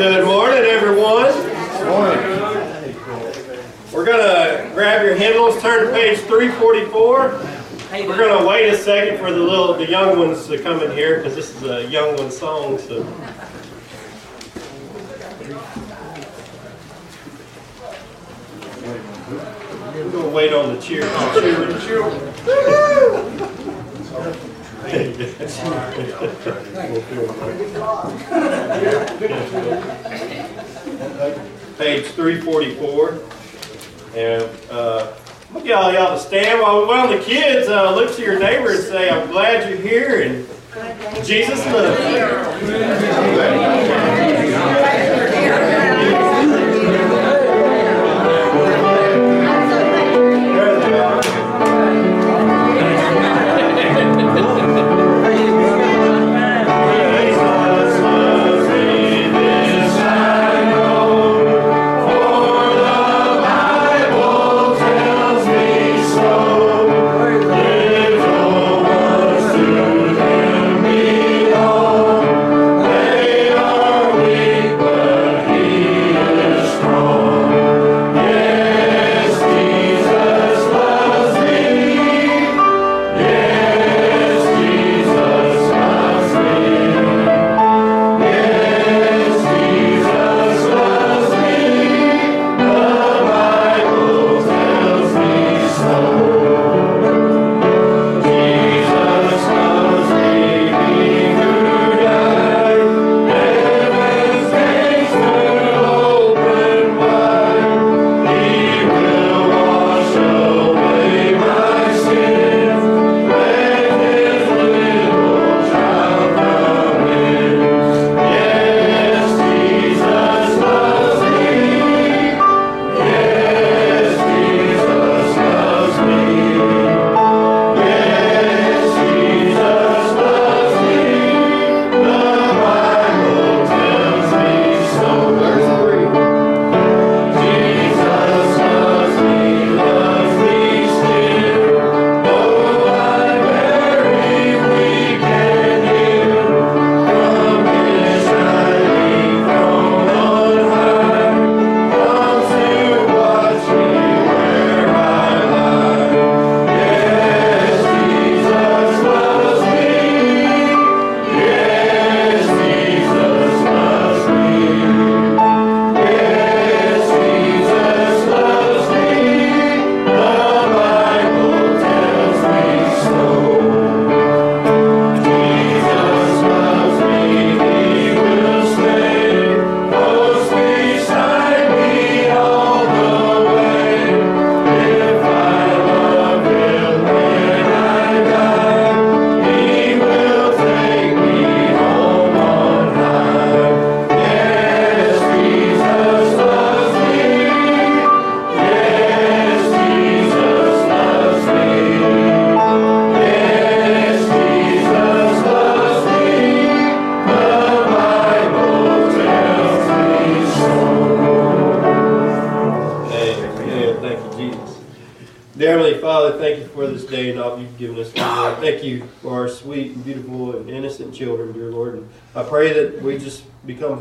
Good morning, everyone. Morning. We're gonna grab your hymnals, turn to page 344. We're gonna wait a second for the little, the young ones to come in here because this is a young one song. So. We're gonna wait on the cheer. cheer, cheer. Page 344. And uh, at all y'all to stand while we well the kids uh, look to your neighbor and say, I'm glad you're here and Jesus loves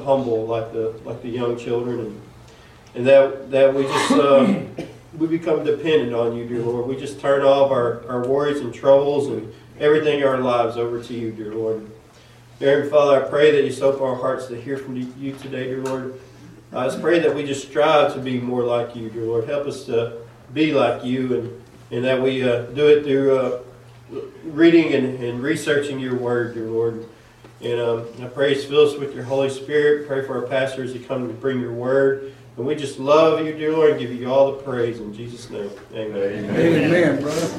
humble like the like the young children, and and that that we just uh, we become dependent on you, dear Lord. We just turn all our, our worries and troubles and everything in our lives over to you, dear Lord. Dear Father, I pray that you open our hearts to hear from you today, dear Lord. I just pray that we just strive to be more like you, dear Lord. Help us to be like you and, and that we uh, do it through uh, reading and, and researching your word, dear Lord. And um, I pray fill us with your Holy Spirit. Pray for our pastors who come to bring your word. And we just love you, dear Lord, and give you all the praise in Jesus' name. Amen. Amen, Amen brother.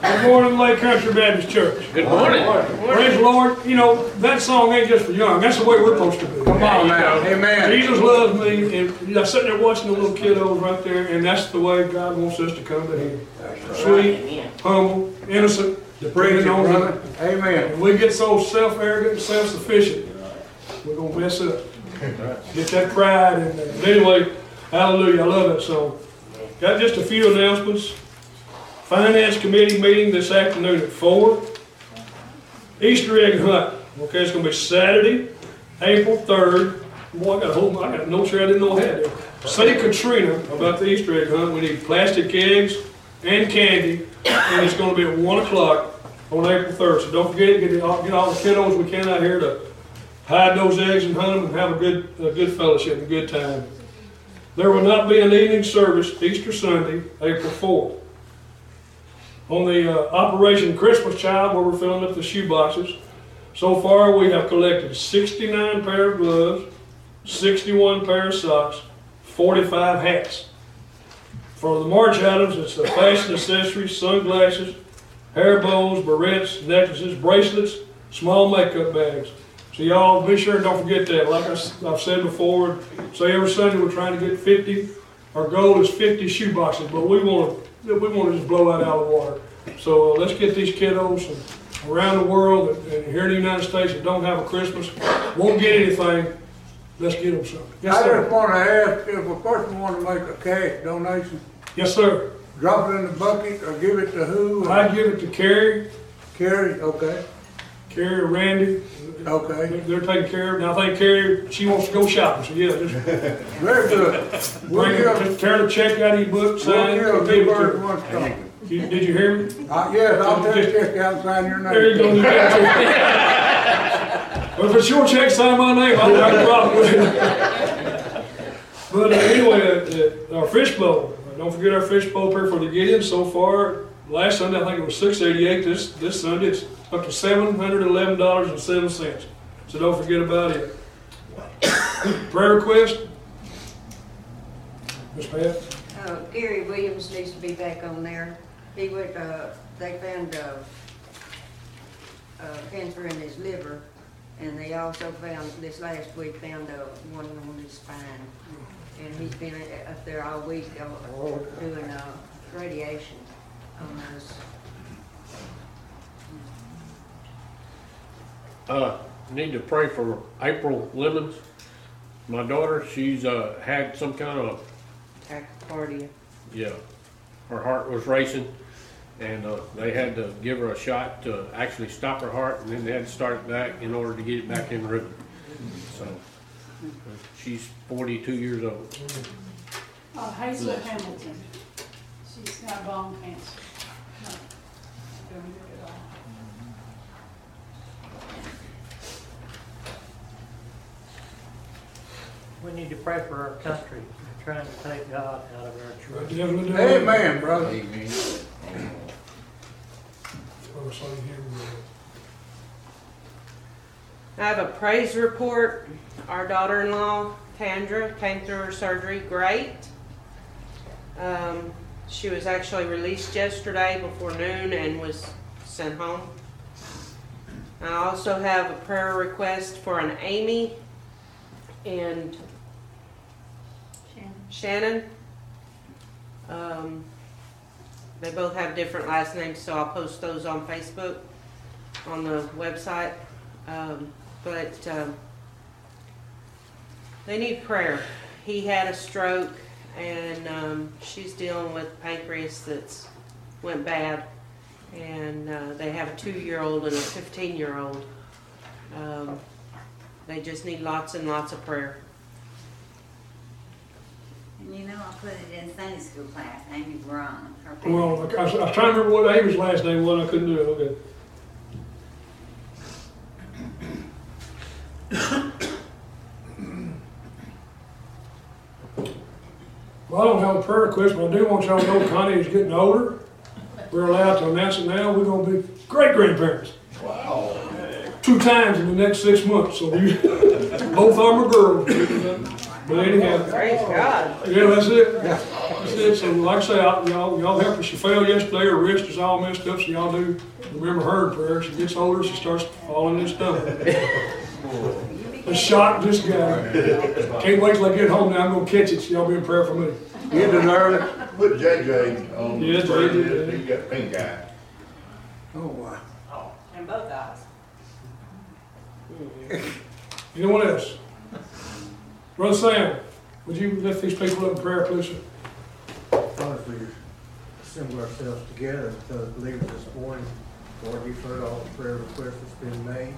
Good morning, Lake Country Baptist Church. Good morning. Praise the Lord. You know, that song ain't just for young. That's the way we're supposed to be. Come on now. Amen. Jesus loves me. And I'm sitting there watching the little kiddos right there, and that's the way God wants us to come to Him. Sweet, humble, innocent, depending on Him. Amen. If we get so self-arrogant, self-sufficient, we're going to mess up. Get that pride in there. But anyway, hallelujah. I love that song. Got just a few announcements. Finance Committee meeting this afternoon at 4. Easter egg hunt Okay, it's gonna be Saturday, April third. Boy, I got a whole, I got no sure I didn't know I had. Say Katrina about the Easter egg hunt. We need plastic eggs and candy, and it's gonna be at one o'clock on April third. So don't forget, to get all, get all the kiddos we can out here to hide those eggs and hunt them and have a good, a good fellowship and good time. There will not be an evening service Easter Sunday, April fourth. On the uh, Operation Christmas Child, where we're filling up the shoe boxes, so far we have collected 69 pair of gloves, 61 pair of socks, 45 hats. For the March items, it's the fashion accessories, sunglasses, hair bows, barrettes, necklaces, bracelets, small makeup bags. So y'all be sure and don't forget that. Like I, have said before, say every Sunday we're trying to get 50. Our goal is 50 shoe boxes, but we want to we want to just blow that out of the water. So uh, let's get these kiddos and around the world and, and here in the United States that don't have a Christmas, won't get anything. Let's get them something. Yes, I just sir. wanna ask if a person wanna make a cash donation, Yes, sir. drop it in the bucket or give it to who? I give it to Carrie, Carrie, okay, Carrie or Randy. okay, They're taking care of. it. Now I think Carrie, she wants to go shopping. So yeah, just very good. We'll bring give, it, tear the check out of your book, we'll sign it, give and two give it to her. one stone. You- Did you hear me? Uh, yes, I'll take a check out and sign your name. There you go. you got it. Well, if it's your check, sign my name. I don't have a problem with it. But uh, anyway, uh, uh, our fishbowl. Uh, Don't forget our fish bowl prayer for the Gideon. So far, last Sunday I think it was six eighty-eight. This this Sunday it's up to seven hundred eleven dollars and seven cents. So don't forget about it. Prayer request. Miss Pat. Uh, Gary Williams needs to be back on there. He went, uh, they found, uh, uh, cancer in his liver, and they also found, this last week, found, uh, one on his spine. And he's been up there all week, uh, doing, uh, radiation on those. Uh, need to pray for April Lemons. My daughter, she's, uh, had some kind of, tachycardia. yeah, her heart was racing. And, uh, they had to give her a shot to actually stop her heart and then they had to start it back in order to get it back in rhythm. So, uh, she's forty-two years old. Uh, Hazel Hamilton. She's got bone cancer. No, Doing good at all. We need to pray for our country, We're trying to take God out of our church. Definitely. Amen, brother. So you hear me. I have a praise report. Our daughter-in-law, Tandra, came through her surgery great. Um, she was actually released yesterday before noon and was sent home. I also have a prayer request for an Amy and Shannon. Um, they both have different last names, so I'll post those on Facebook, on the website. Um, but um, they need prayer. He had a stroke, and um, she's dealing with pancreas that's went bad, and uh, they have a two-year-old and a fifteen-year-old. Um, they just need lots and lots of prayer. And you know, I put it in Sunday school class, Amy Brown. Well, parents. I was, I was trying to remember what Amy's last name was. I couldn't do it. Okay. Well, I don't have a prayer request, but I do want y'all to know Connie is getting older. We're allowed to announce it now. We're gonna be great grandparents. Wow. Two times in the next six months, so you, both of them are girls. But anyhow, oh, Praise God. yeah, that's it. That's it. So like I say, I- y'all, y'all help her. She fell yesterday. Her wrist is all messed up, so y'all do remember her in prayer. She gets older, she starts falling and stuff. A shot this guy. Can't wait till I get home now. I'm gonna catch it. So y'all be in prayer for me. You deserve it. Put JJ on. Yeah, JJ. He got pink eye. Oh, wow. And both eyes. Anyone else? Brother Sam, would you lift these people up in prayer, please? sir? we assemble ourselves together because believers this morning, Lord, you've heard all the prayer requests that's been made.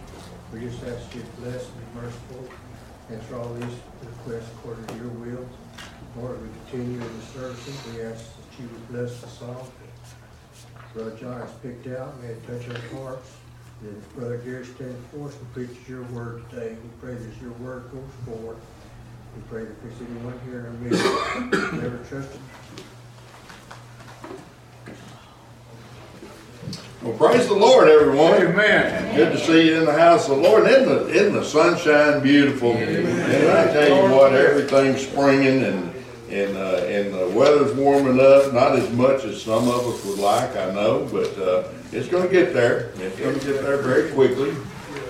We just ask you to bless and be merciful. Answer all these requests according to your will. Lord, we continue in the services. We ask that you would bless the song Brother John has picked out. May it touch our hearts. As Brother Gary stands forth and preaches your word today, we pray that your word goes forward. We pray that if there's anyone here in our midst who never trusted Well, praise the Lord, everyone. Amen. Good to see you in the house of the Lord. Isn't the, isn't the sunshine beautiful? And I tell you what, everything's springing and, and, uh, and the weather's warming up, not as much as some of us would like, I know, but, uh, it's gonna get there. It's gonna get there very quickly.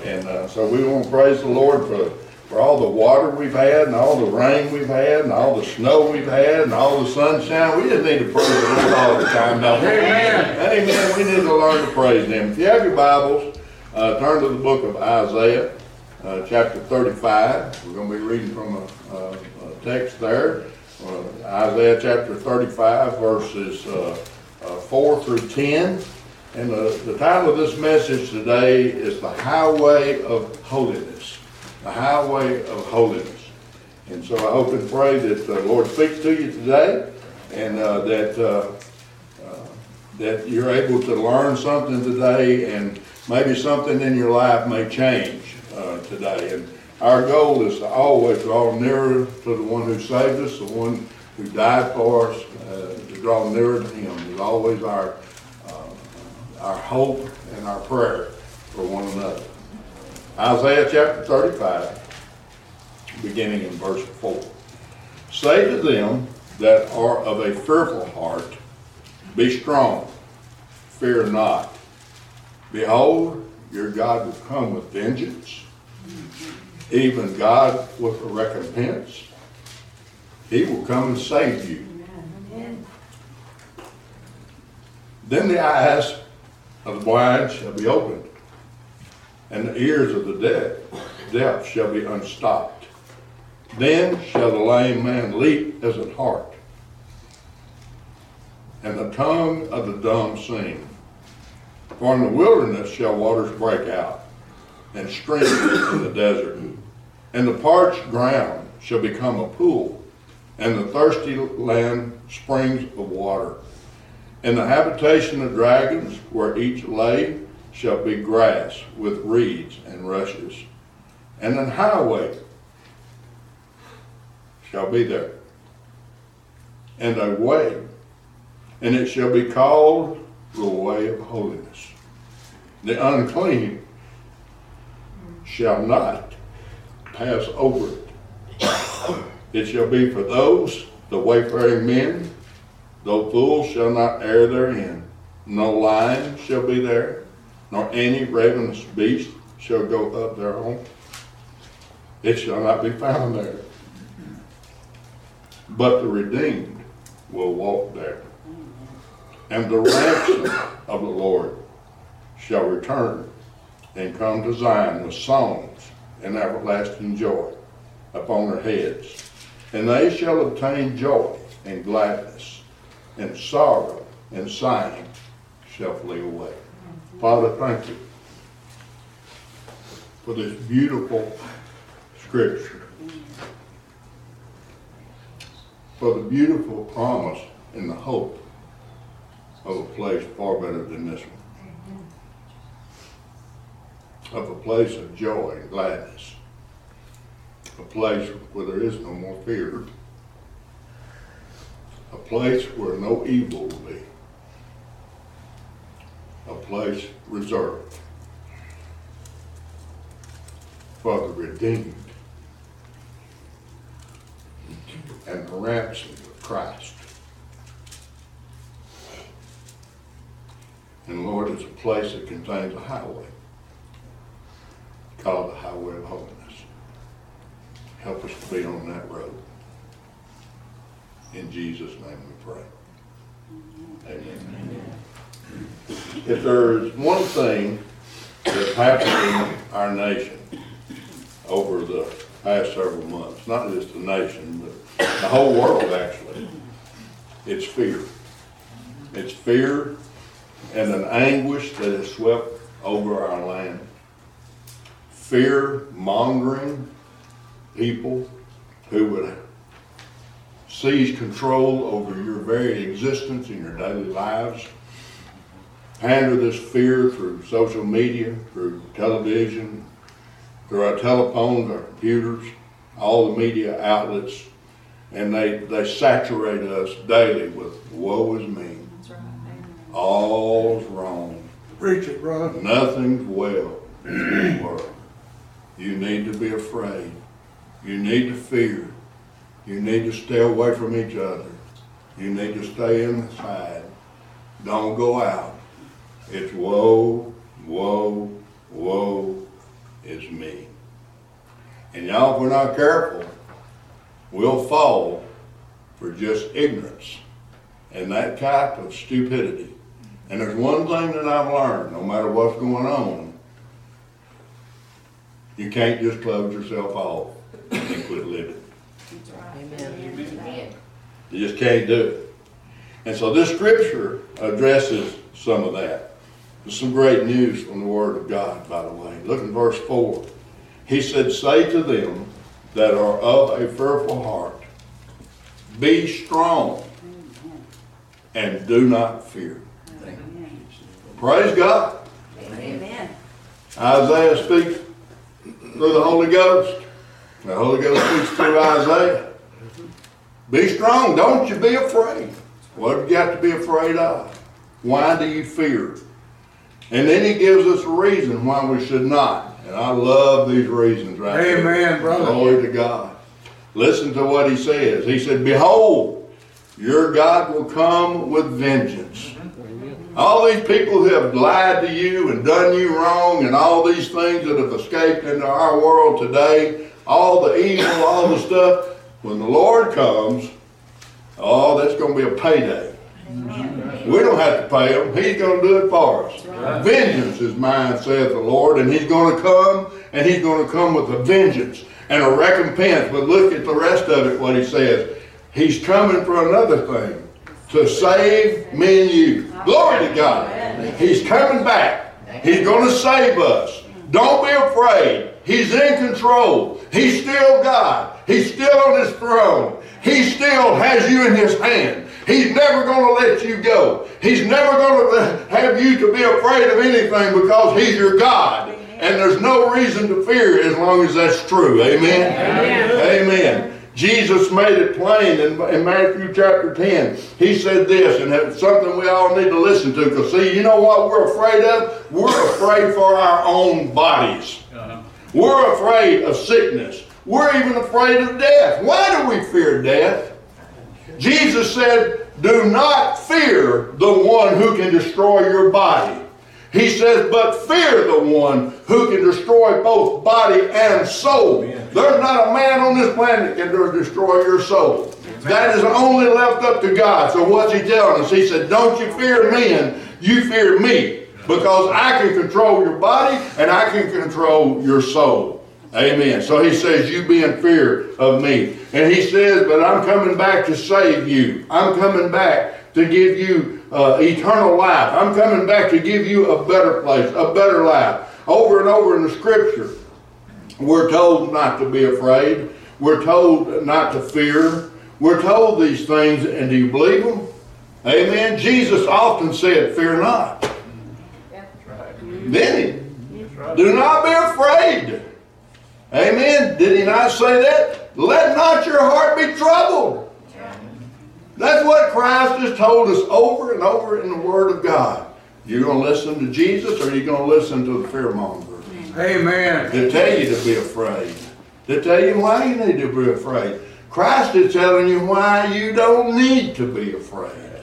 And, uh, so we want to praise the Lord for, for all the water we've had and all the rain we've had and all the snow we've had and all the sunshine. We just need to praise the Lord all the time, don't we? Amen. Amen. We need to learn to praise Him. If you have your Bibles, uh, turn to the book of Isaiah, uh, chapter 35. We're going to be reading from a, a, a text there. Uh, Isaiah chapter 35, verses uh, uh, 4 through 10. And the, the title of this message today is The Highway of Holiness. The Highway of Holiness. And so I hope and pray that the Lord speaks to you today and uh, that uh, that you're able to learn something today and maybe something in your life may change uh, today. And our goal is to always draw nearer to the one who saved us, the one who died for us, uh, to draw nearer to him is always our, uh, our hope and our prayer for one another. Isaiah chapter 35, beginning in verse 4. Say to them that are of a fearful heart, be strong, fear not. Behold, your God will come with vengeance, even God with a recompense. He will come and save you. Then the eyes of the blind shall be opened, and the ears of the deaf, deaf shall be unstopped. Then shall the lame man leap as an hart, and the tongue of the dumb sing. For in the wilderness shall waters break out, and streams in the desert. And the parched ground shall become a pool, and the thirsty land springs of water. And the habitation of dragons, where each lay, shall be grass with reeds and rushes. And an highway shall be there, and a way and it shall be called the way of holiness. The unclean shall not pass over it. It shall be for those, the wayfaring men, though fools shall not err therein. No lion shall be there, nor any ravenous beast shall go up thereon. It shall not be found there. But the redeemed will walk there and the ransom of the Lord shall return and come to Zion with songs and everlasting joy upon their heads. And they shall obtain joy and gladness, and sorrow and sighing shall flee away. Father, thank you for this beautiful scripture, for the beautiful promise and the hope of a place far better than this one. Of a place of joy and gladness. A place where there is no more fear. A place where no evil will be. A place reserved for the redeemed and the ransom of Christ. And Lord, it's a place that contains a highway called the Highway of Holiness. Help us to be on that road. In Jesus' name we pray. Amen. If there's one thing that's happened in our nation over the past several months, not just the nation, but the whole world actually, it's fear. It's fear and an anguish that has swept over our land. Fear mongering people who would seize control over your very existence in your daily lives. Pander this fear through social media, through television, through our telephones, our computers, all the media outlets, and they, they saturate us daily with woe is me. All's wrong. Preach it, brother. Nothing's well in this world. You need to be afraid. You need to fear. You need to stay away from each other. You need to stay inside. Don't go out. It's woe, woe, woe is me. And y'all, if we're not careful, we'll fall for just ignorance and that type of stupidity. And there's one thing that I've learned, no matter what's going on, you can't just close yourself off and quit living. You just can't do it. And so this scripture addresses some of that. There's some great news from the Word of God, by the way. Look in verse 4. He said, Say to them that are of a fearful heart, Be strong and do not fear. Praise God. Amen. Isaiah speaks through the Holy Ghost. The Holy Ghost speaks through Isaiah. Be strong, don't you be afraid. What have you got to be afraid of? Why do you fear? And then he gives us a reason why we should not. And I love these reasons right here. Amen, brother. Glory to God. Listen to what he says. He said, Behold, your God will come with vengeance. All these people who have lied to you and done you wrong and all these things that have escaped into our world today, all the evil, all the stuff, when the Lord comes, oh, that's going to be a payday. We don't have to pay him. He's going to do it for us. Vengeance is mine, saith the Lord, and he's going to come, and he's going to come with a vengeance and a recompense. But look at the rest of it, what he says. He's coming for another thing, to save me and you. Glory to God. He's coming back. He's going to save us. Don't be afraid. He's in control. He's still God. He's still on his throne. He still has you in his hand. He's never going to let you go. He's never going to have you to be afraid of anything because he's your God. And there's no reason to fear as long as that's true. Amen? Amen. Amen. Jesus made it plain in, in Matthew chapter 10. He said this, and it's something we all need to listen to. Because, see, you know what we're afraid of? We're afraid for our own bodies. We're afraid of sickness. We're even afraid of death. Why do we fear death? Jesus said, Do not fear the one who can destroy your body. He says, But fear the one who can destroy both body and soul. There's not a man on this planet that can destroy your soul. That is only left up to God. So what's he telling us? He said, Don't you fear men, you fear me. Because I can control your body and I can control your soul. Amen. So he says, You be in fear of me. And he says, But I'm coming back to save you. I'm coming back to give you uh, eternal life. I'm coming back to give you a better place, a better life. Over and over in the scripture, we're told not to be afraid. We're told not to fear. We're told these things, and do you believe them? Amen. Jesus often said, Fear not. Didn't he? Do not be afraid. Amen. Did he not say that? Let not your heart be troubled. That's what Christ has told us over and over in the Word of God. You're going to listen to Jesus or you're going to listen to the fearmonger? Amen. They tell you to be afraid. They tell you why you need to be afraid. Christ is telling you why you don't need to be afraid.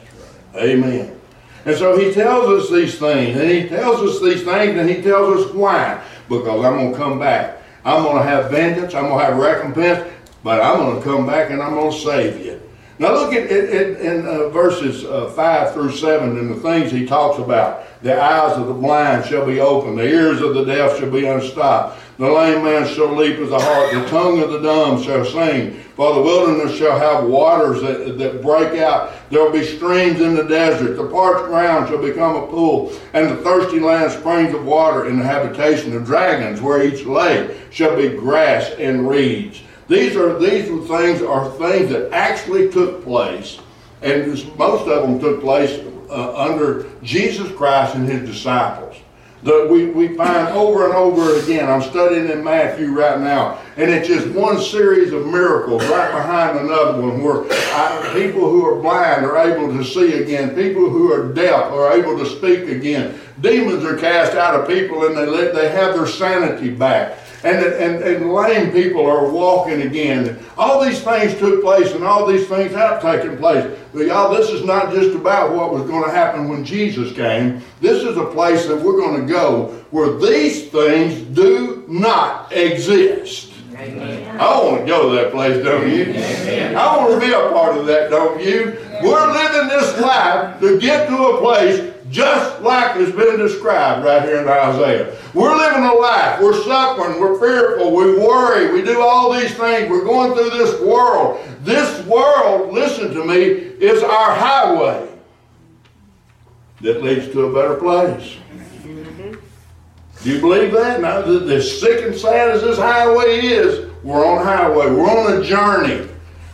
Amen. And so he tells us these things, and he tells us these things, and he tells us why. Because I'm going to come back. I'm going to have vengeance. I'm going to have recompense. But I'm going to come back and I'm going to save you. Now look at, in uh, verses uh, five through seven and the things he talks about. The eyes of the blind shall be opened, the ears of the deaf shall be unstopped. The lame man shall leap as a hart, the tongue of the dumb shall sing. For the wilderness shall have waters that, that break out. There will be streams in the desert. The parched ground shall become a pool, and the thirsty land springs of water in the habitation of dragons, where each lay shall be grass and reeds. These are these are things are things that actually took place, and most of them took place uh, under Jesus Christ and his disciples. That we, we find over and over again. I'm studying in Matthew right now, and it's just one series of miracles right behind another one where I, people who are blind are able to see again, people who are deaf are able to speak again. Demons are cast out of people and they, let, they have their sanity back. And, and, and lame people are walking again. All these things took place and all these things have taken place. But y'all, this is not just about what was going to happen when Jesus came. This is a place that we're going to go where these things do not exist. I want to go to that place, don't you? I want to be a part of that, don't you? We're living this life to get to a place just like it's been described right here in Isaiah. We're living a life. We're suffering. We're fearful. We worry. We do all these things. We're going through this world. This world, listen to me, is our highway that leads to a better place. Do you believe that? Now, as sick and sad as this highway is, we're on highway. We're on a journey.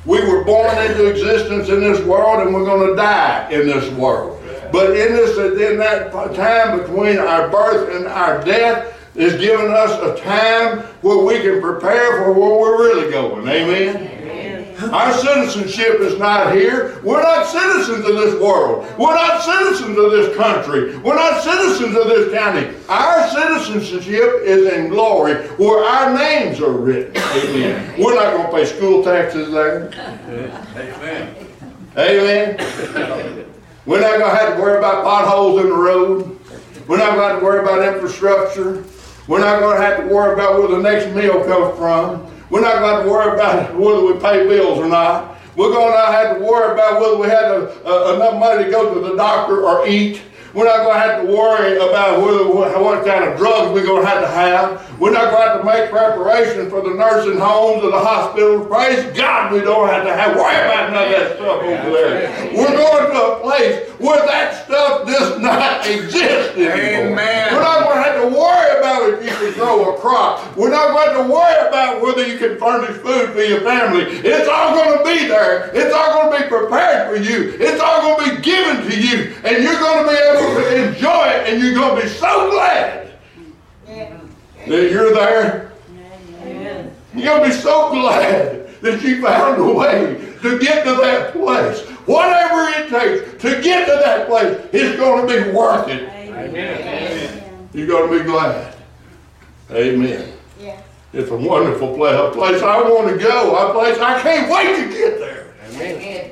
We were born into existence in this world, and we're going to die in this world. But in this, in that time between our birth and our death, is giving us a time where we can prepare for where we're really going. Amen. Our citizenship is not here. We're not citizens of this world. We're not citizens of this country. We're not citizens of this county. Our citizenship is in glory where our names are written. Amen. We're not going to pay school taxes there. Amen. Amen. We're not going to have to worry about potholes in the road. We're not going to have to worry about infrastructure. We're not going to have to worry about where the next meal comes from. We're not going to have to worry about whether we pay bills or not. We're going to not have to worry about whether we have a, a, enough money to go to the doctor or eat. We're not going to have to worry about whether, what kind of drugs we're going to have to have. We're not going to have to make preparation for the nursing homes or the hospitals. Praise God, we don't have to have worry about none of that stuff over there. We're going to a place where that stuff does not exist anymore. Amen. We're not going to have to worry about if you can grow a crop. We're not going to worry about whether you can furnish food for your family. It's all going to be there. It's all going to be prepared for you. It's all going to be given to you. And you're going to be able to enjoy it and you're going to be so glad that you're there. You're going to be so glad that you found a way to get to that place. Whatever it takes to get to that place, it's going to be worth it. Amen. You're going to be glad. Amen. Yeah. It's a wonderful place, a place I want to go, a place I can't wait to get there. Amen.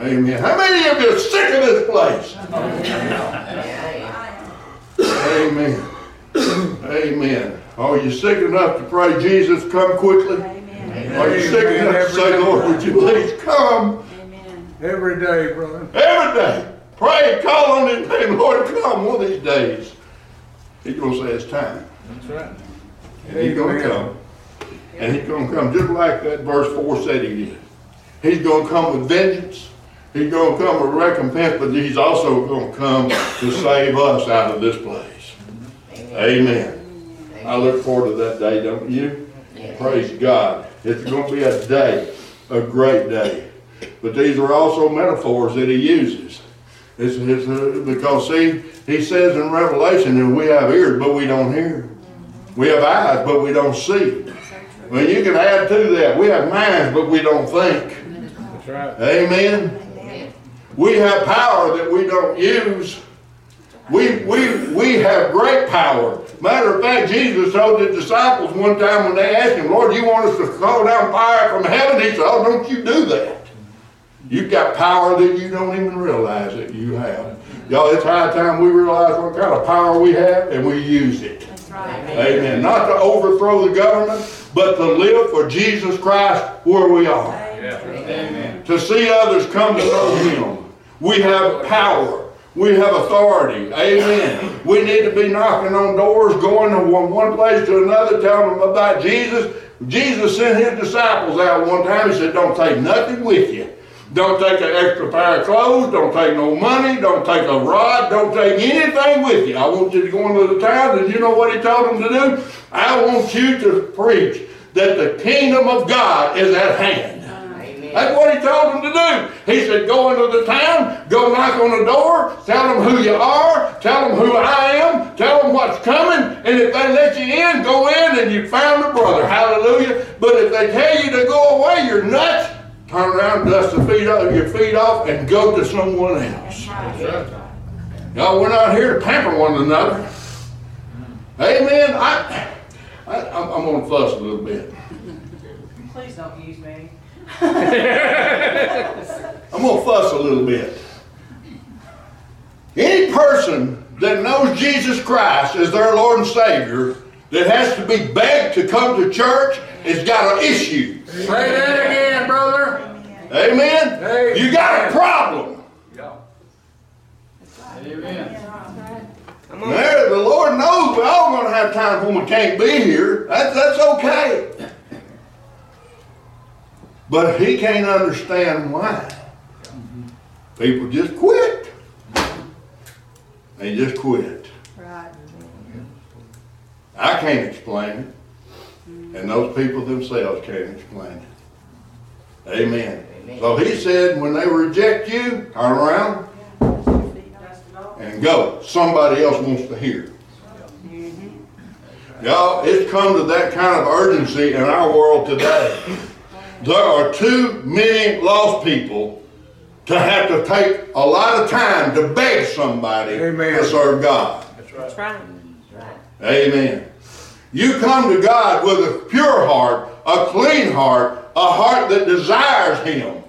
Amen. How many of you are sick of this place? Amen. Amen. Are you sick enough to pray, Jesus, come quickly? Amen. Are you sick enough to say, Lord, would you please come Amen. Every day, brother. every day? Pray, call on His name, Lord, come one of these days. He's going to say it's time. That's right. And he's going to come. And he's going to come just like that verse 4 said he did. He's going to come with vengeance. He's going to come with recompense, but he's also going to come to save us out of this place. Amen. I look forward to that day, don't you? Praise God. It's going to be a day, a great day. But these are also metaphors that he uses. It's, it's, uh, because, see, he says in Revelation that we have ears, but we don't hear. We have eyes, but we don't see. Well, you can add to that. We have minds, but we don't think. That's right. Amen. We have power that we don't use. We, we, we have great power. Matter of fact, Jesus told the disciples one time when they asked him, Lord, you want us to call down fire from heaven? He said, Oh, don't you do that. You've got power that you don't even realize that you have. Y'all, it's high time we realize what kind of power we have and we use it. Amen. Not to overthrow the government, but to live for Jesus Christ where we are. Amen. To see others come to know Him. We have power. We have authority. Amen. We need to be knocking on doors, going from one place to another, telling them about Jesus. Jesus sent his disciples out one time. He said, Don't take nothing with you. Don't take an extra pair of clothes. Don't take no money. Don't take a rod. Don't take anything with you. I want you to go into the town, and you know what he told them to do? I want you to preach that the kingdom of God is at hand. That's what he told them to do. He said, go into the town, go knock on the door, tell them who you are, tell them who I am, tell them what's coming, and if they let you in, go in and you found a brother. Hallelujah. But if they tell you to go away, you're nuts. Turn around, dust the feet off, your feet off, and go to someone else. Y'all, we're not here to pamper one another. Amen. I, I, I'm, I'm gonna fuss a little bit. Please don't use me. I'm gonna fuss a little bit. Any person that knows Jesus Christ as their Lord and Savior that has to be begged to come to church has got an issue. Say that again, brother. Amen? Amen. You got a problem. Yeah. Amen. There, the Lord knows we're all gonna have times when we can't be here. That's, that's okay. But he can't understand why. People just quit. They just quit. Right. I can't explain it. And those people themselves can't explain it. Amen. So he said, when they reject you, turn around and go. Somebody else wants to hear. Mm-hmm. Y'all, it's come to that kind of urgency in our world today. There are too many lost people to have to take a lot of time to beg somebody Amen. to serve God. That's right. Amen. You come to God with a pure heart, a clean heart, a heart that desires Him.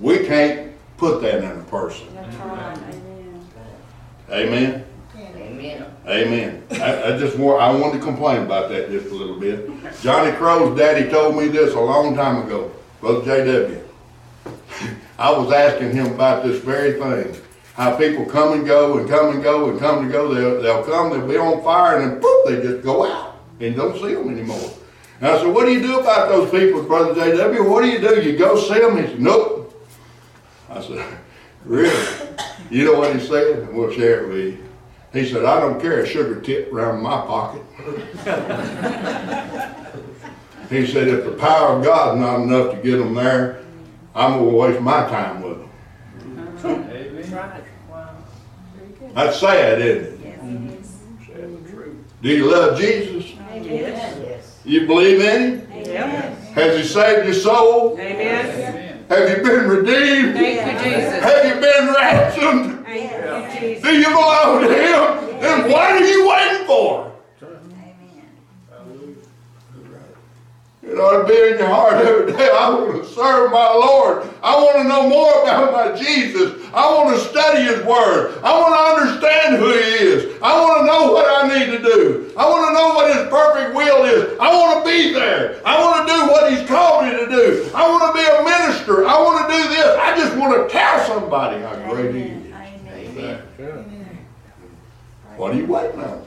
We can't put that in a person. Amen. Amen. Amen. I, I just want, I wanted to complain about that just a little bit. Johnny Crow's daddy told me this a long time ago, Brother J.W. I was asking him about this very thing. How people come and go and come and go and come and go. They'll, they'll come, they'll be on fire, and then poof, they just go out. And don't see them anymore. And I said, what do you do about those people, Brother J.W.? What do you do? You go see them? He said, nope. I said, really? You know what he said? We'll share it with you. He said, I don't carry a sugar tip around my pocket. he said, if the power of God's not enough to get them there, I'm going to waste my time with them. Right. Wow. That's sad, isn't it? Yes, it is. Do you love Jesus? Yes. You believe in him? Yep. Has he saved your soul? Amen. Have you been redeemed? Thank you, Jesus. Have you been ransomed? Jesus. Do you belong to him? Then what are you waiting for? Amen. It ought to be in your heart every day. I want to serve my Lord. I want to know more about my Jesus. I want to study His Word. I want to understand who He is. I want to know what I need to do. I want to know what His perfect will is. I want to be there. I want to do what He's called me to do. I want to be a minister. I want to do this. I just want to tell somebody how great He is. Amen. What are you waiting on?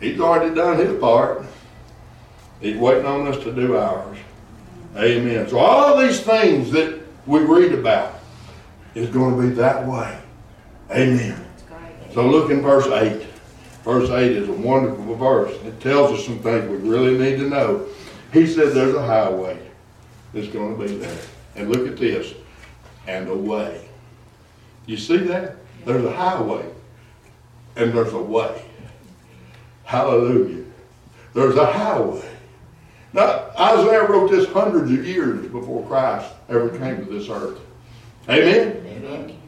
He's already done His part. He's waiting on us to do ours. Amen. So all these things that we read about is going to be that way. Amen. So look in verse 8. Verse 8 is a wonderful verse. It tells us some things we really need to know. He said there's a highway that's going to be there. And look at this. And a way. You see that? There's a highway. And there's a way. Hallelujah. There's a highway. Now, Isaiah wrote this hundreds of years before Christ ever came to this earth. Amen? Amen.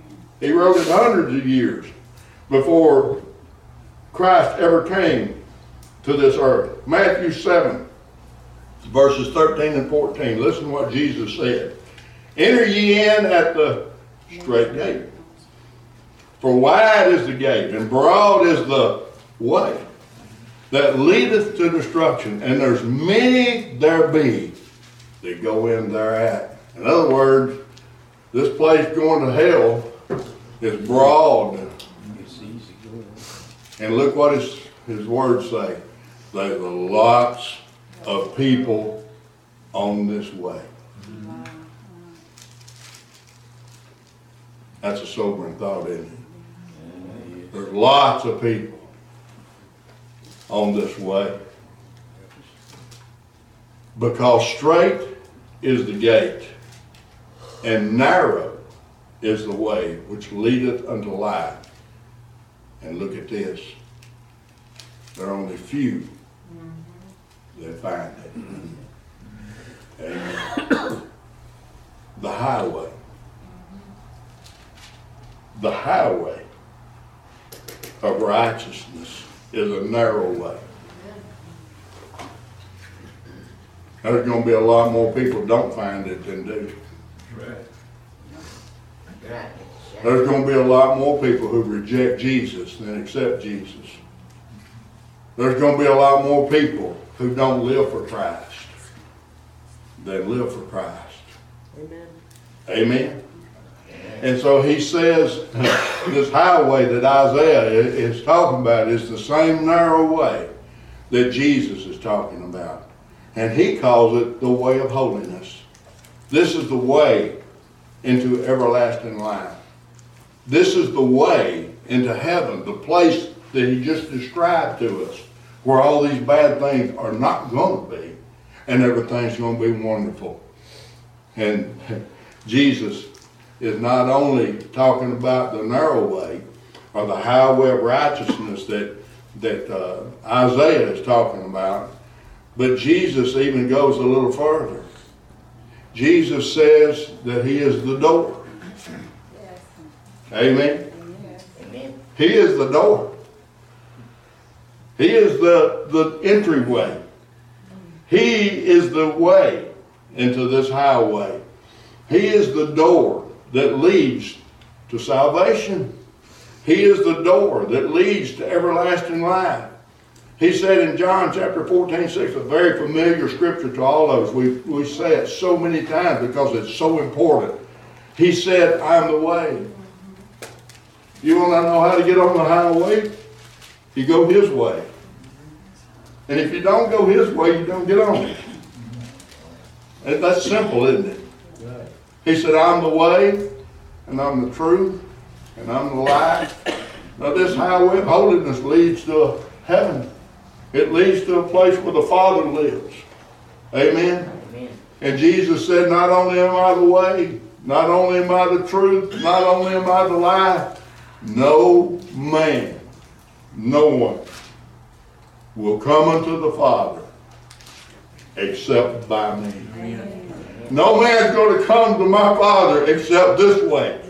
He wrote it hundreds of years before Christ ever came to this earth. Matthew 7, verses 13 and 14. Listen to what Jesus said. Enter ye in at the strait gate. For wide is the gate, and broad is the way that leadeth to destruction, and there's many there be that go in there at. In other words, this place going to hell is broad. And look what his, his words say. There's lots of people on this way. That's a sobering thought, isn't it? There's lots of people on this way. Because strait is the gate, and narrow is the way which leadeth unto life. And look at this. There are only few that find it. The highway. The highway of righteousness is a narrow way. There's gonna be a lot more people don't find it than do. There's gonna be a lot more people who reject Jesus than accept Jesus. There's gonna be a lot more people who don't live for Christ than live for Christ. Amen. Amen. And so he says, this highway that Isaiah is talking about is the same narrow way that Jesus is talking about. And he calls it the way of holiness. This is the way into everlasting life. This is the way into heaven, the place that he just described to us, where all these bad things are not going to be, and everything's going to be wonderful. And Jesus is not only talking about the narrow way or the highway of righteousness that that uh, Isaiah is talking about, but Jesus even goes a little further. Jesus says that He is the door. Amen. He is the door. He is the, the entryway. He is the way into this highway. He is the door that leads to salvation. He is the door that leads to everlasting life. He said in John chapter 14, 6, a very familiar scripture to all of us. We, we say it so many times because it's so important. He said, I am the way. You want to know how to get on the highway? You go his way. And if you don't go his way, you don't get on it. That's simple, isn't it? He said, I'm the way, and I'm the truth, and I'm the life. Now this highway of holiness leads to heaven. It leads to a place where the Father lives. Amen? And Jesus said, not only am I the way, not only am I the truth, not only am I the life, no man, no one will come unto the Father except by me. No man's going to come to my Father except this way.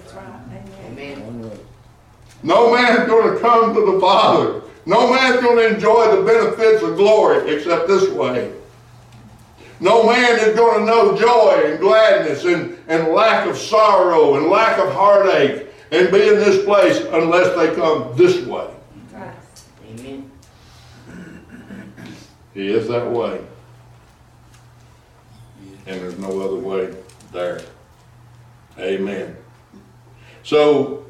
No man's going to come to the Father. No man's going to enjoy the benefits of glory except this way. No man is going to know joy and gladness and, and lack of sorrow and lack of heartache and be in this place unless they come this way. Amen. He is that way. And there's no other way there. Amen. So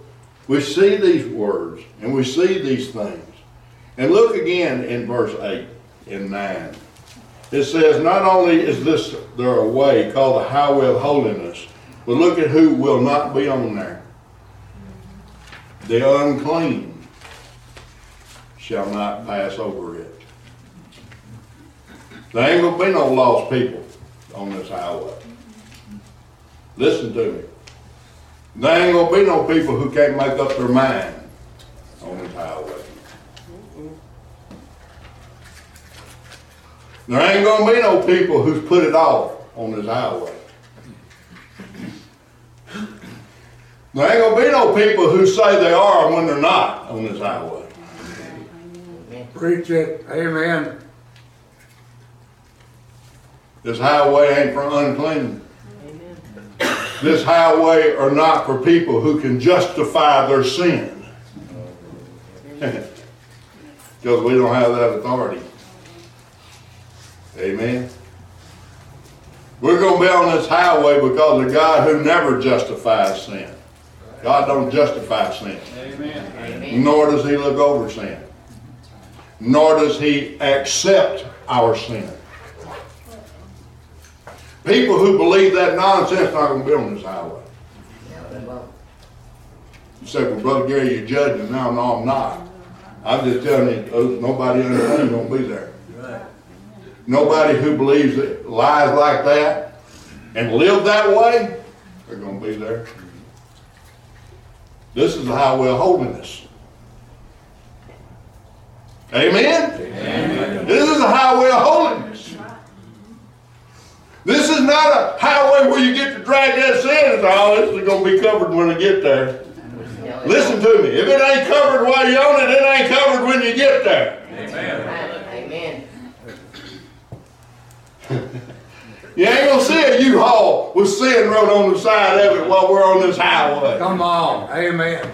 we see these words and we see these things. And look again in verse 8 and 9. It says, Not only is this there a way called the highway of holiness, but look at who will not be on there. The unclean shall not pass over it. There ain't gonna be no lost people on this highway. Listen to me. There ain't gonna be no people who can't make up their mind on this highway. There ain't gonna be no people who's put it off on this highway. There ain't gonna be no people who say they are when they're not on this highway. Preach it, amen. This highway ain't for unclean. This highway are not for people who can justify their sin. Because we don't have that authority. Amen. We're gonna be on this highway because of God who never justifies sin. God don't justify sin. Amen. Nor does he look over sin. Nor does he accept our sin. People who believe that nonsense are not gonna be on this highway. You say, well, Brother Gary, you're judging. No, no, I'm not. I'm just telling you, oh, nobody underneath gonna be there. Nobody who believes that lies like that and live that way, they're gonna be there. This is the highway of holiness. Amen? This is the highway of holiness. This is not a highway where you get to drag that sin and say, oh, this is gonna be covered when I get there. Listen to me. If it ain't covered while you're on it, it ain't covered when you get there. Amen. You ain't gonna see a U-Haul with sin wrote on the side of it while we're on this highway. Come on, amen.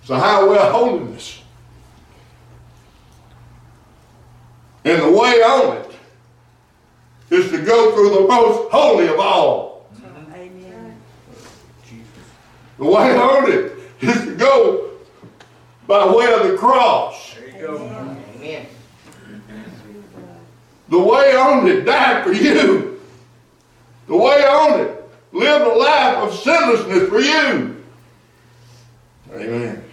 It's a highway of holiness. And the way on it is to go through the most holy of all. Amen. The way on it is to go by way of the cross. There you go. Amen. The way on it died for you. The way on it lived a life of sinlessness for you. Amen.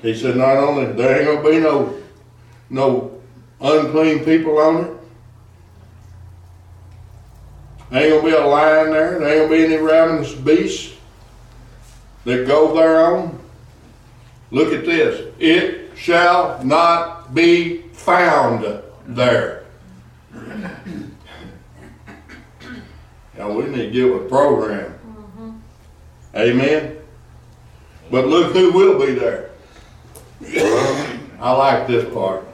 He said, not only there ain't gonna be no no unclean people on it. There ain't gonna be a lion there. There ain't gonna be any ravenous beasts that go thereon. Look at this. It shall not be found there. Now we need to give a program. Mm-hmm. Amen. But look who will be there. I like this part.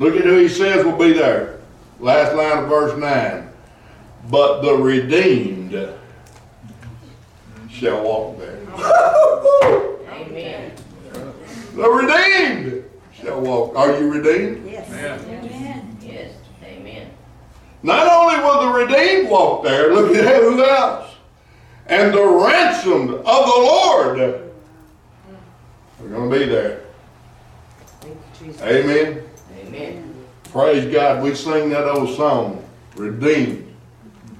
Look at who he says will be there. Last line of verse 9. But the redeemed shall walk there. Amen. The redeemed shall walk. Are you redeemed? Yes. Amen. Yes. Amen. Not only will the redeemed walk there, look at who else. And the ransomed of the Lord are going to be there. Thank you, Jesus. Amen. Amen. Praise God. We sing that old song, redeemed.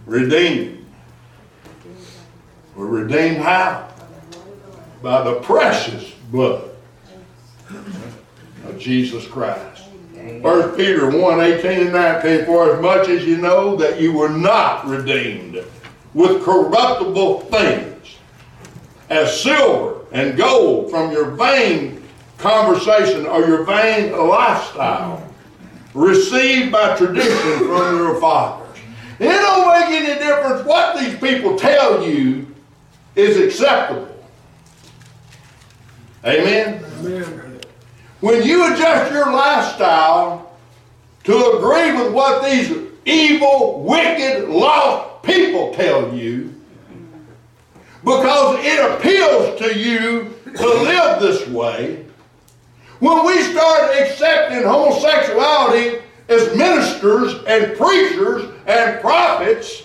Redeemed. We're redeemed how? By the precious blood of Jesus Christ. First Peter 1, 18 and 19, for as much as you know that you were not redeemed with corruptible things, as silver and gold from your vain conversation or your vain lifestyle, received by tradition from your fathers. It don't make any difference what these people tell you is acceptable. Amen? Amen. When you adjust your lifestyle to agree with what these evil, wicked, lost people tell you, because it appeals to you to live this way, when we start accepting homosexuality as ministers and preachers and prophets,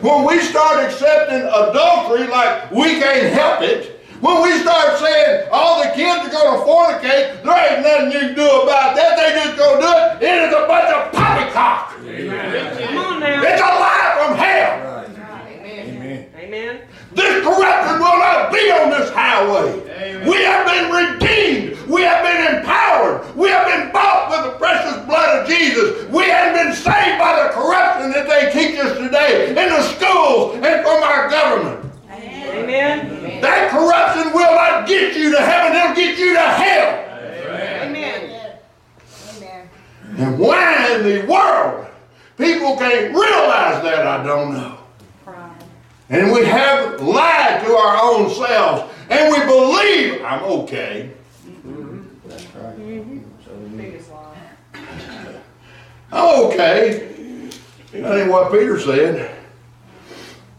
when we start accepting adultery like we can't help it, when we start saying all the kids are going to fornicate, there ain't nothing you can do about that, they just going to do it, it is a bunch of poppycock. Come on now. It's a lie from hell. Amen. Amen. This corruption will not be on this highway. We have been redeemed. We have been empowered. We have been bought with the precious blood of Jesus. We have been saved by the corruption that they teach us today in the schools and from our government. Amen. That corruption will not get you to heaven, it'll get you to hell. Amen. Amen. And why in the world people can't realize that, I don't know. And we have lied to our own selves, and we believe I'm okay. Biggest lie. I'm okay. That ain't what Peter said.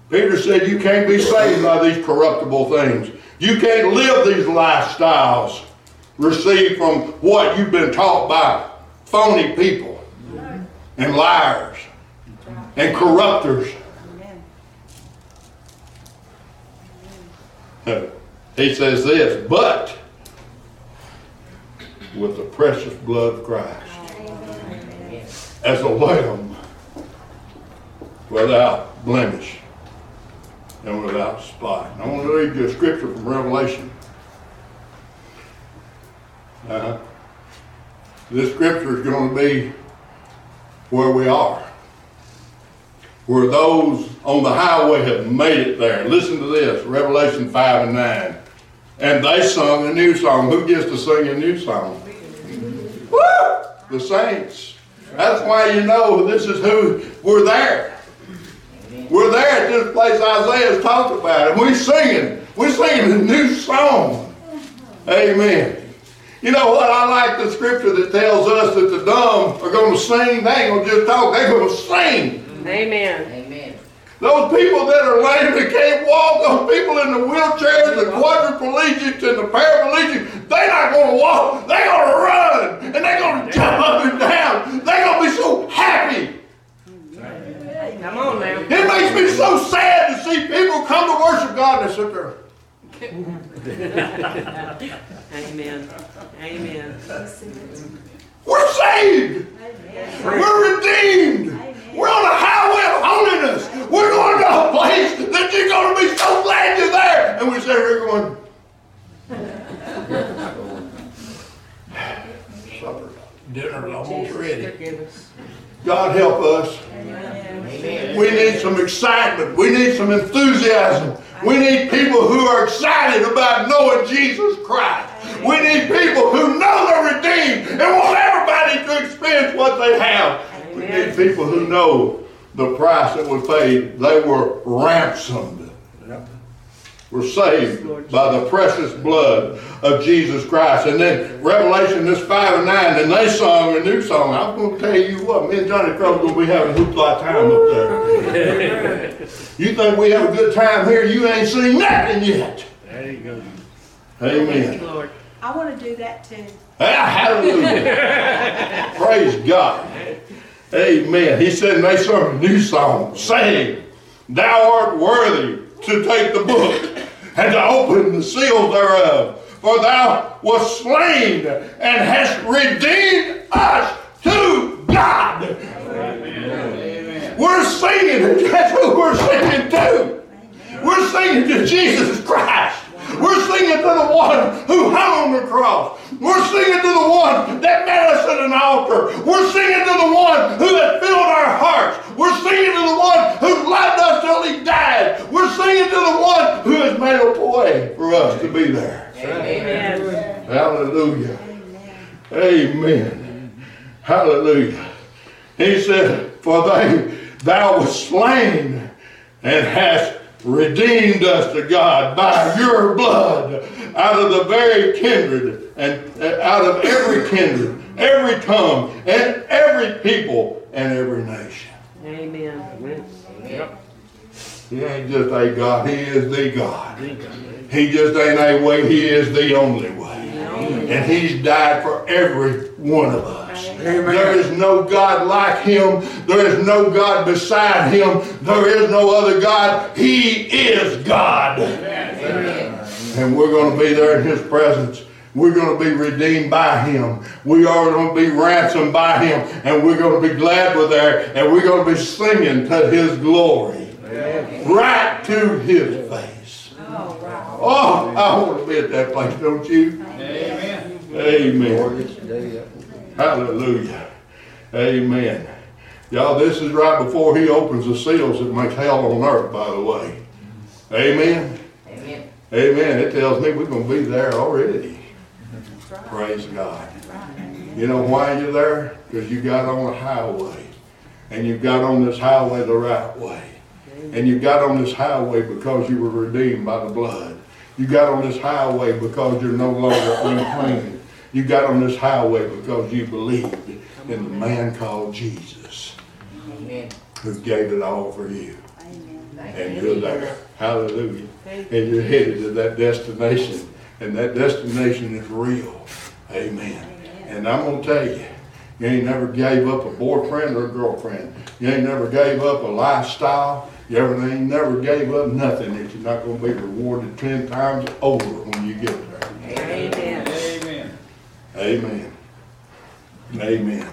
Peter said you can't be saved by these corruptible things. You can't live these lifestyles received from what you've been taught by phony people and liars and corrupters. He says this, but with the precious blood of Christ as a lamb without blemish and without spot. I want to read you a scripture from Revelation. Uh, this scripture is going to be where we are. Where those on the highway have made it there. Listen to this Revelation 5 and 9. And they sung a new song. Who gets to sing a new song? Woo! The saints. That's why you know this is who we're there. We're there at this place Isaiah's talked about, and we're singing. We're singing a new song. Amen. You know what? I like the scripture that tells us that the dumb are going to sing. They ain't going to just talk, they're going to sing. Amen. Amen. Those people that are lame and can't walk, those people in the wheelchairs, the quadriplegics and the paraplegics, they're not going to walk. They're going to run. And they're going to jump up and down. They're going to be so happy. Come on now. It makes me so sad to see people come to worship God and sit there. Amen. Amen. We're saved. We're redeemed. We're on a highway of holiness. We're going to a place that you're going to be so glad you're there. And we sit here going, supper, dinner's almost ready. God help us. We need some excitement. We need some enthusiasm. We need people who are excited about knowing Jesus Christ. We need people who know they're redeemed and want everybody to experience what they have. We need people who know the price that was paid. They were ransomed. We're saved by the precious blood of Jesus Christ. And then Revelation, this 5 and 9, and they sung a new song. I'm going to tell you what, me and Johnny Crow going to be having a hoopla time up there. you think we have a good time here? You ain't seen nothing yet. There you go. Amen. you, Lord. I want to do that too. Ah, Hallelujah. Praise God. Amen. He said, and they a new song, saying, Thou art worthy to take the book and to open the seals thereof. For thou wast slain and hast redeemed us to God. We're singing, that's who we're singing to. We're singing to Jesus Christ. We're singing to the one who hung on the cross. We're singing to the one that met us at an altar. We're singing to the one who has filled our hearts. We're singing to the one who loved us till he died. We're singing to the one who has made a way for us to be there. Amen. Hallelujah. Amen. Hallelujah. He said, For they, thou wast slain and hast redeemed us to God by your blood out of the very kindred and out of every kindred, every tongue, and every people and every nation. Amen. Yep. He ain't just a God, He is the God. He just ain't a way, He is the only way. And He's died for every one of us. There is no God like Him. There is no God beside Him. There is no other God. He is God. And we're going to be there in His presence. We're going to be redeemed by Him. We are going to be ransomed by Him. And we're going to be glad we're there. And we're going to be singing to His glory. Right to His face. Oh, oh I want to be at that place, don't you? Amen. Amen. Hallelujah. Amen. Y'all, this is right before he opens the seals that make hell on earth, by the way. Amen. Amen. Amen. It tells me we're going to be there already. Praise God. You know why you're there? Because you got on a highway. And you got on this highway the right way. And you got on this highway because you were redeemed by the blood. You got on this highway because you're no longer unclean. You got on this highway because you believed in the man called Jesus Amen. who gave it all for you. Thank And you. you're there. Hallelujah. And you're headed to that destination. and that destination is real. Amen. And I'm gonna tell you, you ain't never gave up a boyfriend or a girlfriend. You ain't never gave up a lifestyle. You ever ain't never gave up nothing that you're not gonna be rewarded ten times over when you get there. Amen. Amen. Amen. Amen.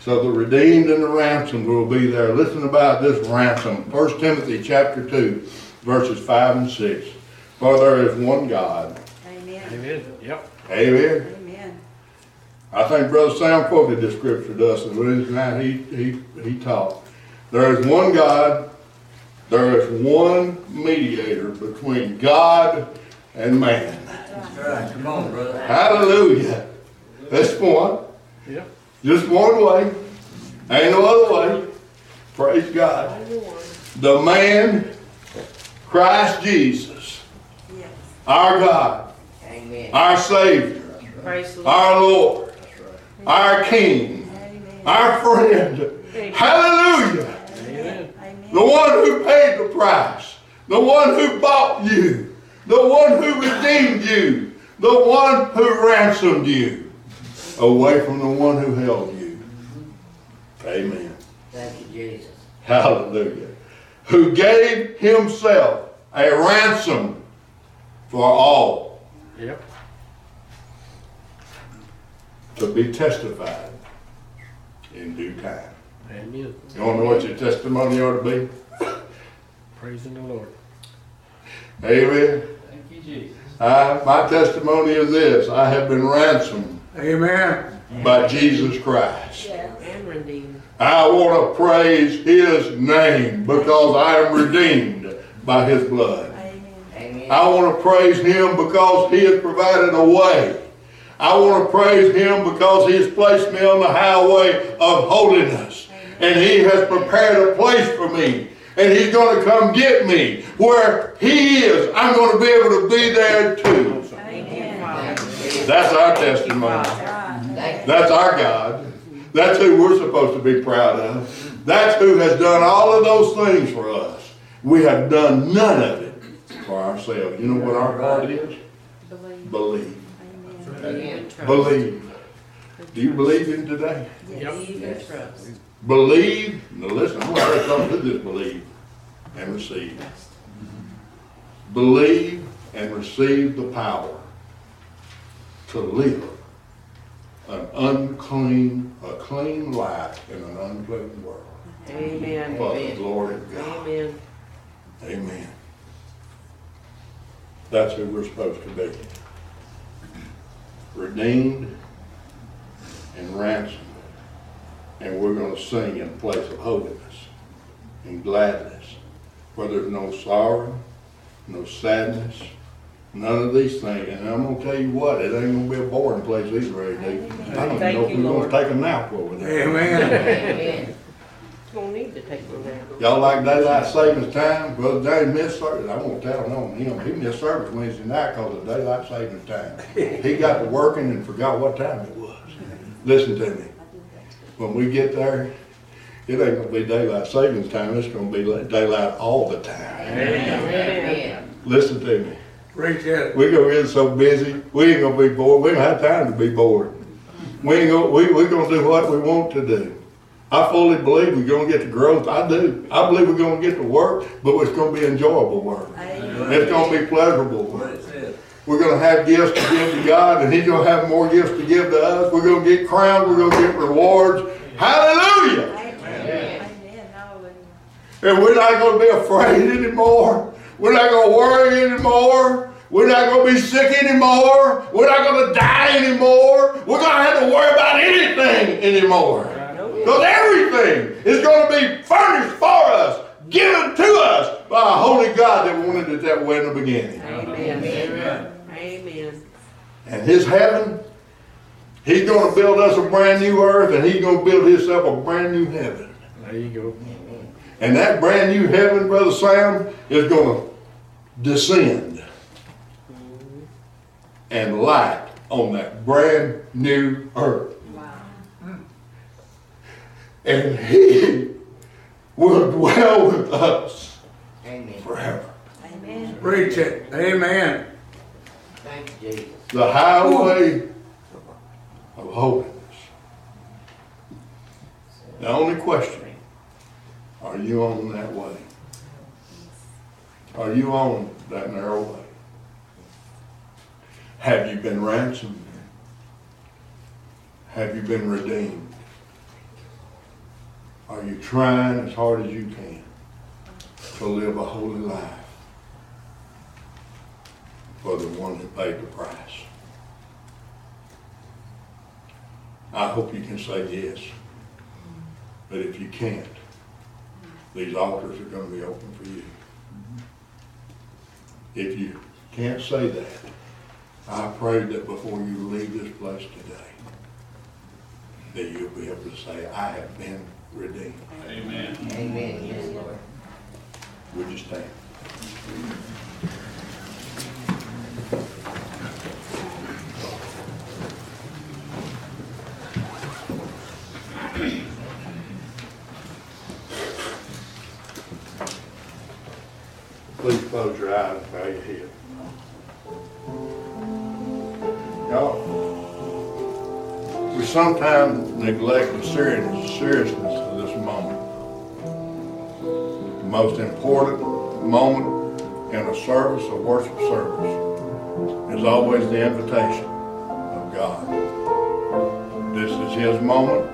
So the redeemed and the ransomed will be there. Listen about this ransom. First Timothy chapter two, verses five and six. For there is one God. Amen. Amen. Yep. Amen. Amen. I think Brother Sam quoted this scripture to us the Wednesday night he, he, he taught. There is one God, there is one mediator between God and man. That's right. Come on, brother. Hallelujah. That's one. Yep. Just one way. Ain't no other way. Praise God. The man, Christ Jesus, Yes. our God, our Savior, Praise the Lord. our Lord, our King, Amen. our friend. Hallelujah. Amen. Amen. The one who paid the price, the one who bought you, the one who redeemed you, the one who ransomed you away from the one who held you. Amen. Thank you, Jesus. Hallelujah. Who gave himself a ransom for all Yep. to be testified in due time. Amen. You want to know what your testimony ought to be? Praising the Lord. Amen. Thank you, Jesus. I, my testimony is this I have been ransomed Amen. by Jesus Christ. And redeemed. I want to praise his name because I am redeemed by his blood. Amen. I want to praise him because he has provided a way. I want to praise him because he has placed me on the highway of holiness. And he has prepared a place for me. And he's going to come get me. Where he is, I'm going to be able to be there too. Amen. That's our testimony. Right. That's our God. That's who we're supposed to be proud of. That's who has done all of those things for us. We have done none of it for ourselves. You know what our part is? Believe. Believe. Amen. Believe. Do you believe him today? Believe and trust. Believe. Now listen, I'm going to come to this believe and receive. Believe and receive the power to live an unclean, a clean life in an unclean world. Amen. For the glory of God. Amen. Amen. That's who we're supposed to be. Redeemed and ransomed. And we're gonna sing in a place of holiness and gladness, where there's no sorrow, no sadness, none of these things. And I'm gonna tell you what, it ain't gonna be a boring place either, Dave? I don't Thank know if you, we're Lord. gonna take a nap over there. Amen. Don't need to take one down. Y'all like daylight savings time? Brother James missed service. I won't tell on him. He missed service Wednesday night because of daylight savings time. He got to working and forgot what time it was. Listen to me. When we get there, it ain't gonna be daylight savings time. It's gonna be like daylight all the time. Amen. Listen to me. Preach that. We're gonna get so busy, we ain't gonna be bored. We don't have time to be bored. We ain't gonna, we, we're gonna do what we want to do. I fully believe we're gonna get the growth. I do. I believe we're gonna get the work, but it's gonna be enjoyable work. Amen. It's gonna be pleasurable work. We're gonna have gifts to give to God, and He's gonna have more gifts to give to us. We're gonna get crowned. We're gonna get rewards. Hallelujah! Amen. Amen. Hallelujah. And we're not gonna be afraid anymore. We're not gonna worry anymore. We're not gonna be sick anymore. We're not gonna die anymore. We're gonna have to worry about anything anymore. Because everything is gonna be furnished for us, given to us by a holy God that wanted it that way in the beginning. Amen. Amen. And his heaven, he's gonna build us a brand new earth and he's gonna build himself a brand new heaven. There you go. And that brand new heaven, Brother Sam, is going to descend and light on that brand new earth. And He will dwell with us forever. Amen. Preach it. Amen. Thank you, Jesus. the highway of holiness. The only question, are you on that way? Are you on that narrow way? Have you been ransomed? Have you been redeemed? Are you trying as hard as you can to live a holy life for the one who paid the price? I hope you can say yes. But if you can't, these altars are going to be open for you. Mm-hmm. If you can't say that, I pray that before you leave this place today, that you'll be able to say, I have been redeemed. Amen, Amen. yes, Lord. Would you stand? Sometimes neglect the serious- seriousness of this moment. The most important moment in a service, a worship service, is always the invitation of God. This is His moment.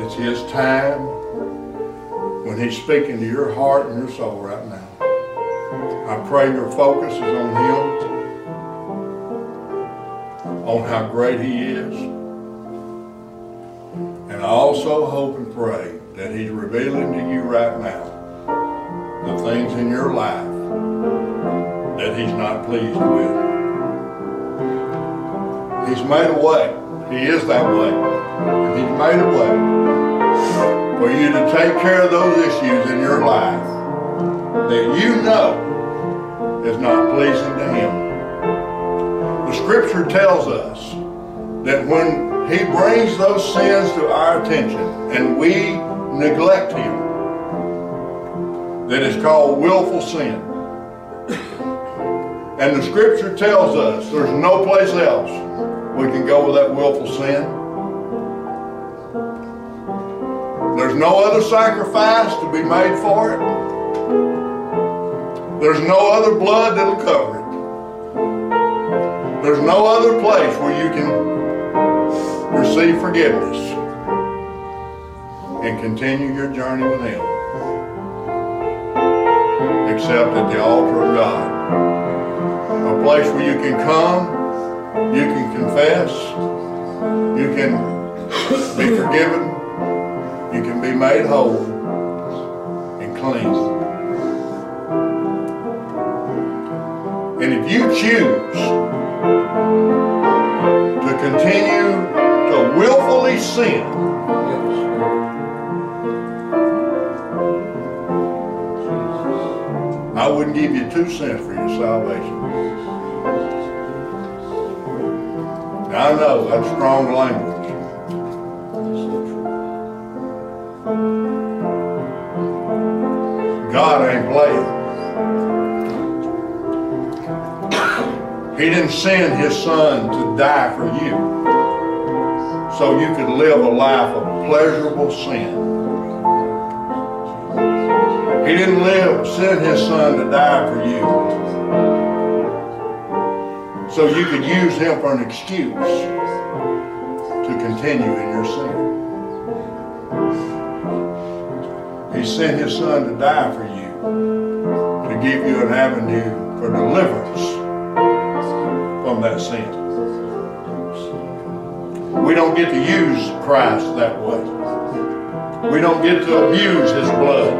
It's His time when He's speaking to your heart and your soul right now. I pray your focus is on Him, on how great He is. Also hope and pray that He's revealing to you right now the things in your life that He's not pleased with. He's made a way. He is that way. And He's made a way for you to take care of those issues in your life that you know is not pleasing to Him. The scripture tells us that when He brings those sins to our attention and we neglect Him, that is called willful sin. And the scripture tells us there's no place else we can go with that willful sin. There's no other sacrifice to be made for it. There's no other blood that'll cover it. There's no other place where you can receive forgiveness and continue your journey with Him except at the altar of God. A place where you can come, you can confess, you can be forgiven, you can be made whole and clean. And if you choose to continue willfully sin, I wouldn't give you two cents for your salvation. I know that's strong language. God ain't playing. He didn't send his son to die for you so you could live a life of pleasurable sin. He didn't live, send his son to die for you so you could use him for an excuse to continue in your sin. He sent his son to die for you to give you an avenue for deliverance from that sin. We don't get to use Christ that way. We don't get to abuse his blood.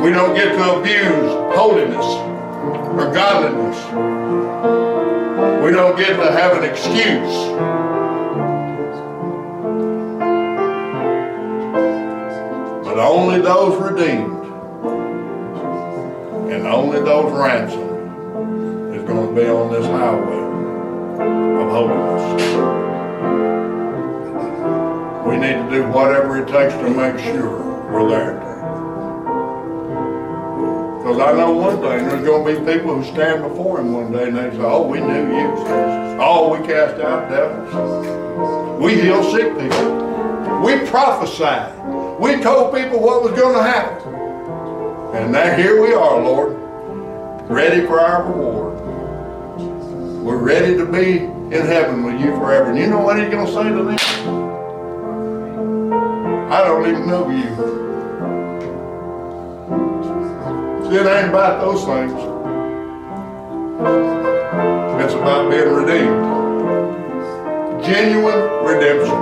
We don't get to abuse holiness or godliness. We don't get to have an excuse. But only those redeemed and only those ransomed is going to be on this highway of holiness. Need to do whatever it takes to make sure we're there. Because I know one thing, there's gonna be people who stand before him one day and they say, oh, we knew you. Oh, we cast out devils. We healed sick people. We prophesied. We told people what was gonna happen. And now here we are, Lord, ready for our reward. We're ready to be in heaven with you forever. And you know what he's gonna say to them? I don't even know you. It ain't about those things. It's about being redeemed. Genuine redemption.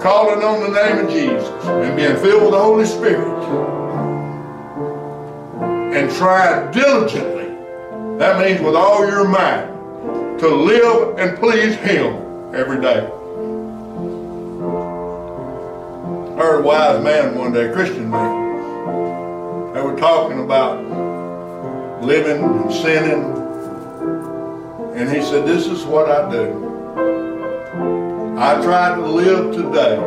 Calling on the name of Jesus and being filled with the Holy Spirit. And try diligently, that means with all your might, to live and please Him every day. Heard a wise man one day, Christian man. They were talking about living and sinning. And he said, This is what I do. I try to live today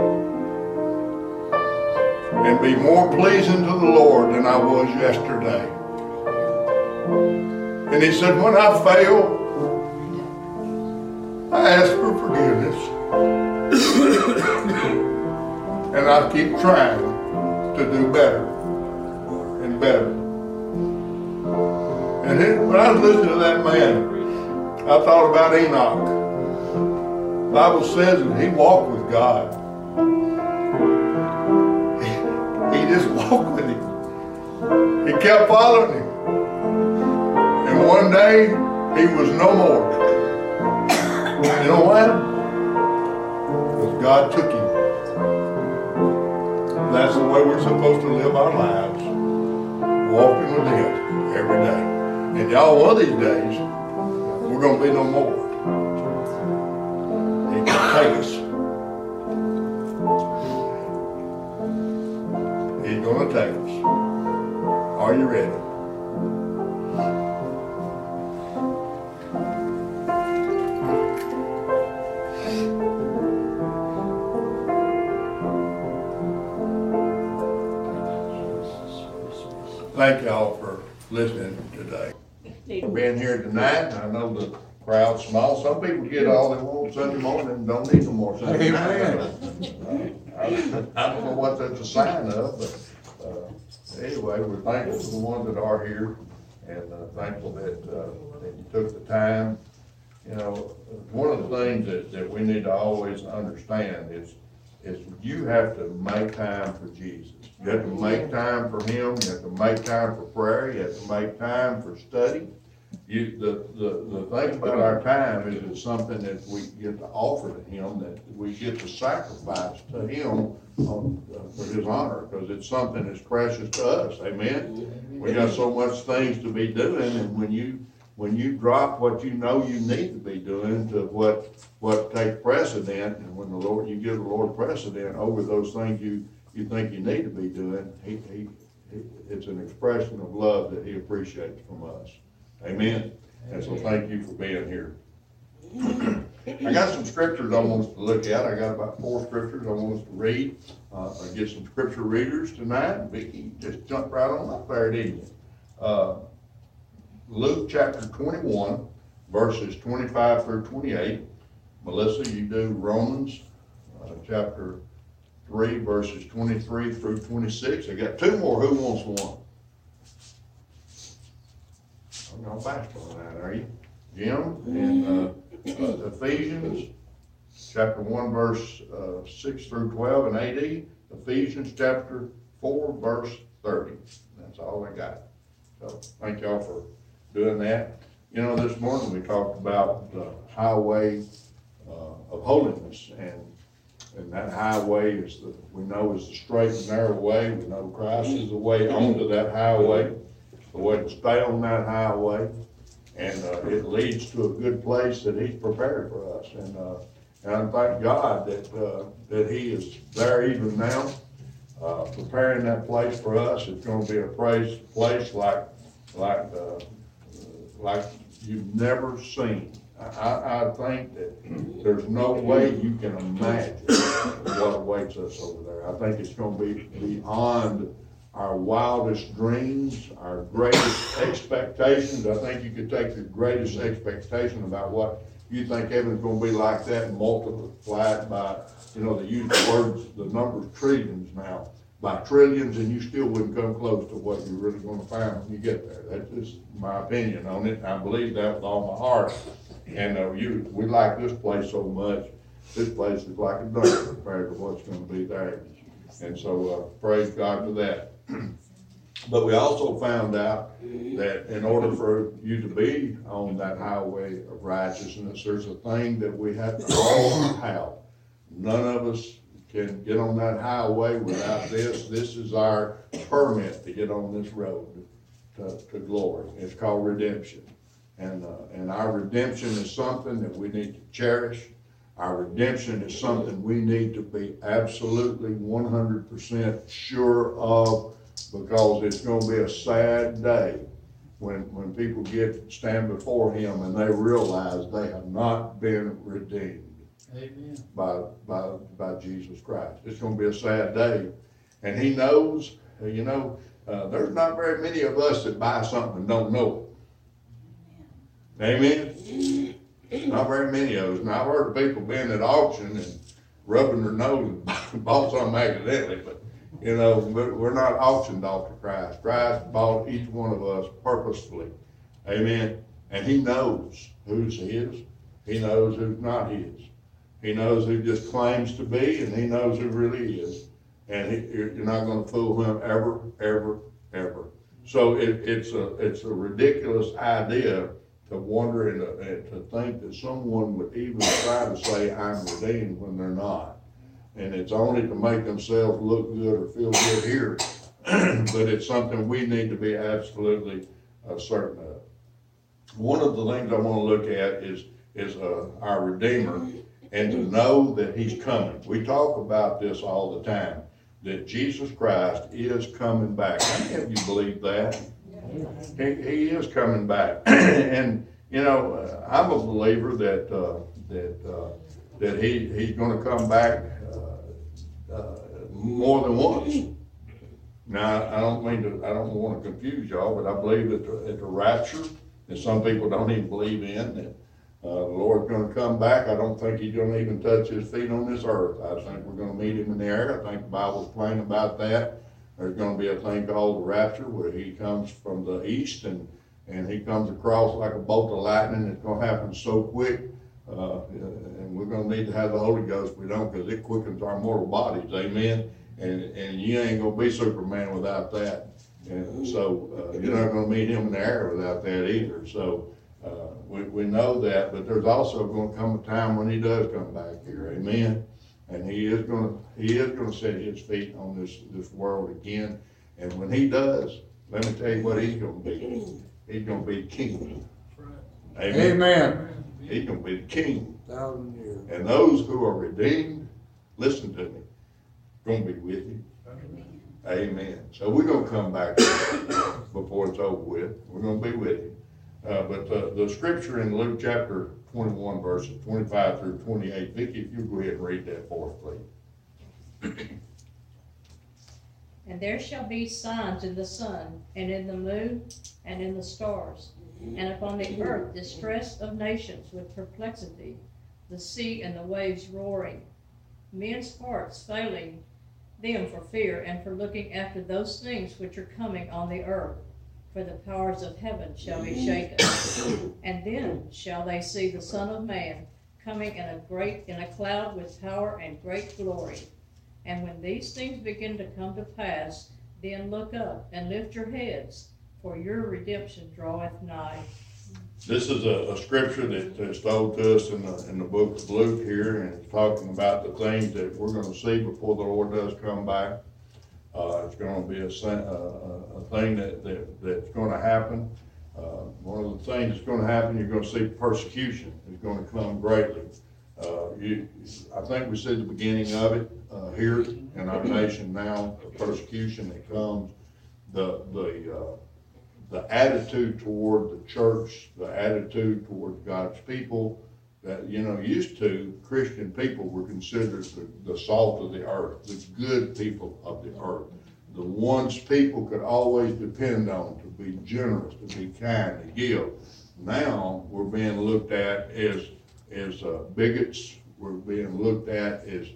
and be more pleasing to the Lord than I was yesterday. And he said, When I fail, I ask for forgiveness. And I keep trying to do better and better. And when I was listening to that man, I thought about Enoch. The Bible says that he walked with God. He, he just walked with him. He kept following him. And one day, he was no more. You know why? Because God took him. That's the way we're supposed to live our lives. Walking with Him every day. And y'all, one of these days, we're going to be no more. He can take us. He's going to take us. Are you ready? Thank y'all for listening today. For being here tonight, I know the crowd's small, some people get all they want Sunday morning and don't need no more Sunday night. Uh, I I don't know what that's a sign of, but, uh, anyway, we're thankful for the ones that are here, and, uh, thankful that, uh, that you took the time. You know, one of the things that, that we need to always understand is, is you have to make time for Jesus. You have to make time for Him, you have to make time for prayer, you have to make time for study. You, the, the, the thing about our time is it's something that we get to offer to Him, that we get to sacrifice to Him on, uh, for His honor, because it's something that's precious to us, amen? We got so much things to be doing, and when you, when you drop what you know you need to be doing to what, what takes precedent, and when the Lord, you give the Lord precedent over those things you, you think you need to be doing, he, he, he- it's an expression of love that he appreciates from us. Amen? And so thank you for being here. I got some scriptures I want us to look at. I got about four scriptures I want us to read. Uh, I get some scripture readers tonight. Vicky just jumped right on up there, didn't you? Uh, Luke chapter twenty-one, verses twenty-five through twenty-eight. Melissa, you do Romans, uh, chapter three, verses twenty-three through twenty-six. I got two more. Who wants one? I'm not fast on that, are you? Jim, in uh, uh, Ephesians, chapter one, verse, uh, six through twelve and AD. Ephesians, chapter four, verse thirty. That's all I got. So, thank y'all for doing that. You know, this morning we talked about the highway, uh, of holiness, and, and that highway is the, we know is the straight and narrow way. We know Christ is the way onto that highway, the way to stay on that highway. And, uh, it leads to a good place that He's prepared for us. And, uh, and I thank God that, uh, that He is there even now, uh, preparing that place for us. It's gonna be a place, place like, like, uh, like you've never seen. I, I, think that there's no way you can imagine what awaits us over there. I think it's gonna be beyond our wildest dreams, our greatest expectations. I think you could take the greatest expectation about what you think heaven's gonna be like that and multiply it by, you know, they use the words, the number of trillions now, by trillions, and you still wouldn't come close to what you're really gonna find when you get there. That's just my opinion on it. I believe that with all my heart. And, uh, you, we like this place so much. This place is like a dump compared to what's gonna be there. And so, uh, praise God for that. But we also found out that in order for you to be on that highway of righteousness, there's a thing that we have to all have. None of us can get on that highway without this. This is our permit to get on this road to, to glory. It's called redemption. And, uh, and our redemption is something that we need to cherish. Our redemption is something we need to be absolutely one hundred percent sure of because it's gonna be a sad day when, when people get, stand before him and they realize they have not been redeemed Amen. by, by, by Jesus Christ. It's gonna be a sad day. And he knows, uh, you know, uh, there's not very many of us that buy something and don't know it. Amen? Not very many of us. And I've heard of people being at auction and rubbing their nose and bought something accidentally, but, you know, we're not auctioned off to Christ. Christ bought each one of us purposefully. Amen? And he knows who's his. He knows who's not his. He knows who just claims to be, and he knows who really is. And he, you're not gonna fool him ever, ever, ever. So it, it's a, it's a ridiculous idea to wonder and to, and to think that someone would even try to say, I'm redeemed when they're not. And it's only to make themselves look good or feel good here. But it's something we need to be absolutely uh, certain of. One of the things I wanna look at is, is, uh, our Redeemer and to know that he's coming. We talk about this all the time, that Jesus Christ is coming back. How many of you believe that? He, he is coming back. And, you know, uh, I'm a believer that, uh, that, uh, that he, he's gonna come back, uh, uh, more than once. Now, I don't mean to, I don't wanna confuse y'all, but I believe that the, at the rapture, that some people don't even believe in, that, uh, the Lord's gonna come back. I don't think he's gonna even touch his feet on this earth. I think we're gonna meet him in the air. I think the Bible's plain about that. There's gonna be a thing called the rapture where he comes from the east and, and he comes across like a bolt of lightning. It's gonna happen so quick. Uh, and we're gonna need to have the Holy Ghost. We don't, cause it quickens our mortal bodies. Amen. And, and you ain't gonna be Superman without that. And so, uh, you're not gonna meet him in the air without that either. So, uh, we, we know that, but there's also gonna come a time when he does come back here, amen? And he is gonna, he is gonna set his feet on this, this world again, and when he does, let me tell you what he's gonna be. He's gonna be king. Amen? Amen. He's gonna be the king, Thousand years. and those who are redeemed, listen to me, gonna be with you. Amen. So we're gonna come back before it's over with. We're gonna be with you. Uh, but the, the scripture in Luke chapter twenty-one verses twenty-five through twenty-eight, Vicky, if you go ahead and read that for us, please. And there shall be signs in the sun, and in the moon, and in the stars, and upon the earth distress of nations with perplexity, the sea and the waves roaring, men's hearts failing them for fear and for looking after those things which are coming on the earth. For the powers of heaven shall be shaken. And then shall they see the Son of Man coming in a great, in a cloud with power and great glory. And when these things begin to come to pass, then look up and lift your heads, for your redemption draweth nigh. This is a, a scripture that, that's told to us in the, in the book of Luke here, and it's talking about the things that we're gonna see before the Lord does come back. Uh, it's gonna be a, a, thing that, that, that's gonna happen. Uh, one of the things that's gonna happen, you're gonna see persecution is gonna come greatly. Uh, you, I think we see the beginning of it, uh, here in our nation now, the persecution that comes, the, the, uh, the attitude toward the church, the attitude toward God's people, that, you know, used to, Christian people were considered the, the salt of the earth, the good people of the earth. the ones people could always depend on to be generous, to be kind, to give. Now, we're being looked at as, as uh, bigots, we're being looked at as,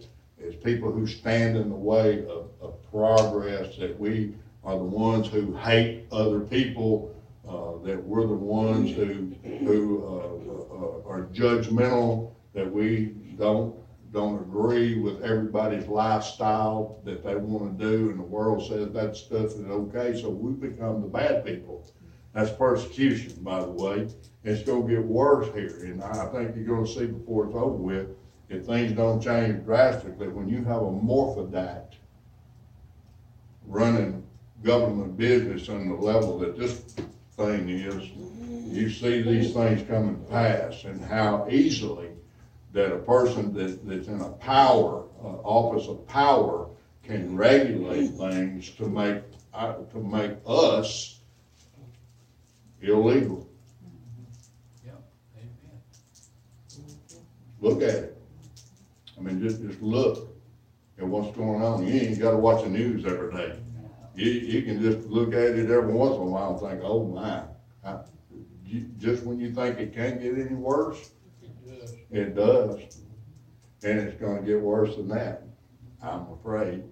as people who stand in the way of, of progress, that we are the ones who hate other people, uh, that we're the ones who, who, uh, uh, are judgmental, that we don't, don't agree with everybody's lifestyle that they wanna do, and the world says that stuff is okay, so we become the bad people. That's persecution, by the way. It's gonna get worse here, and I think you're gonna see before it's over with, if things don't change drastically, when you have a morphodact running government business on the level that this thing is, you see these things coming to pass, and how easily that a person that, that's in a power, uh, office of power, can regulate things to make, uh, to make us illegal. Look at it. I mean, just, just look at what's going on. You ain't gotta watch the news every day. You, you can just look at it every once in a while and think, oh my. I- you- Just when you think it can't get any worse, it does. And it's gonna get worse than that, I'm afraid.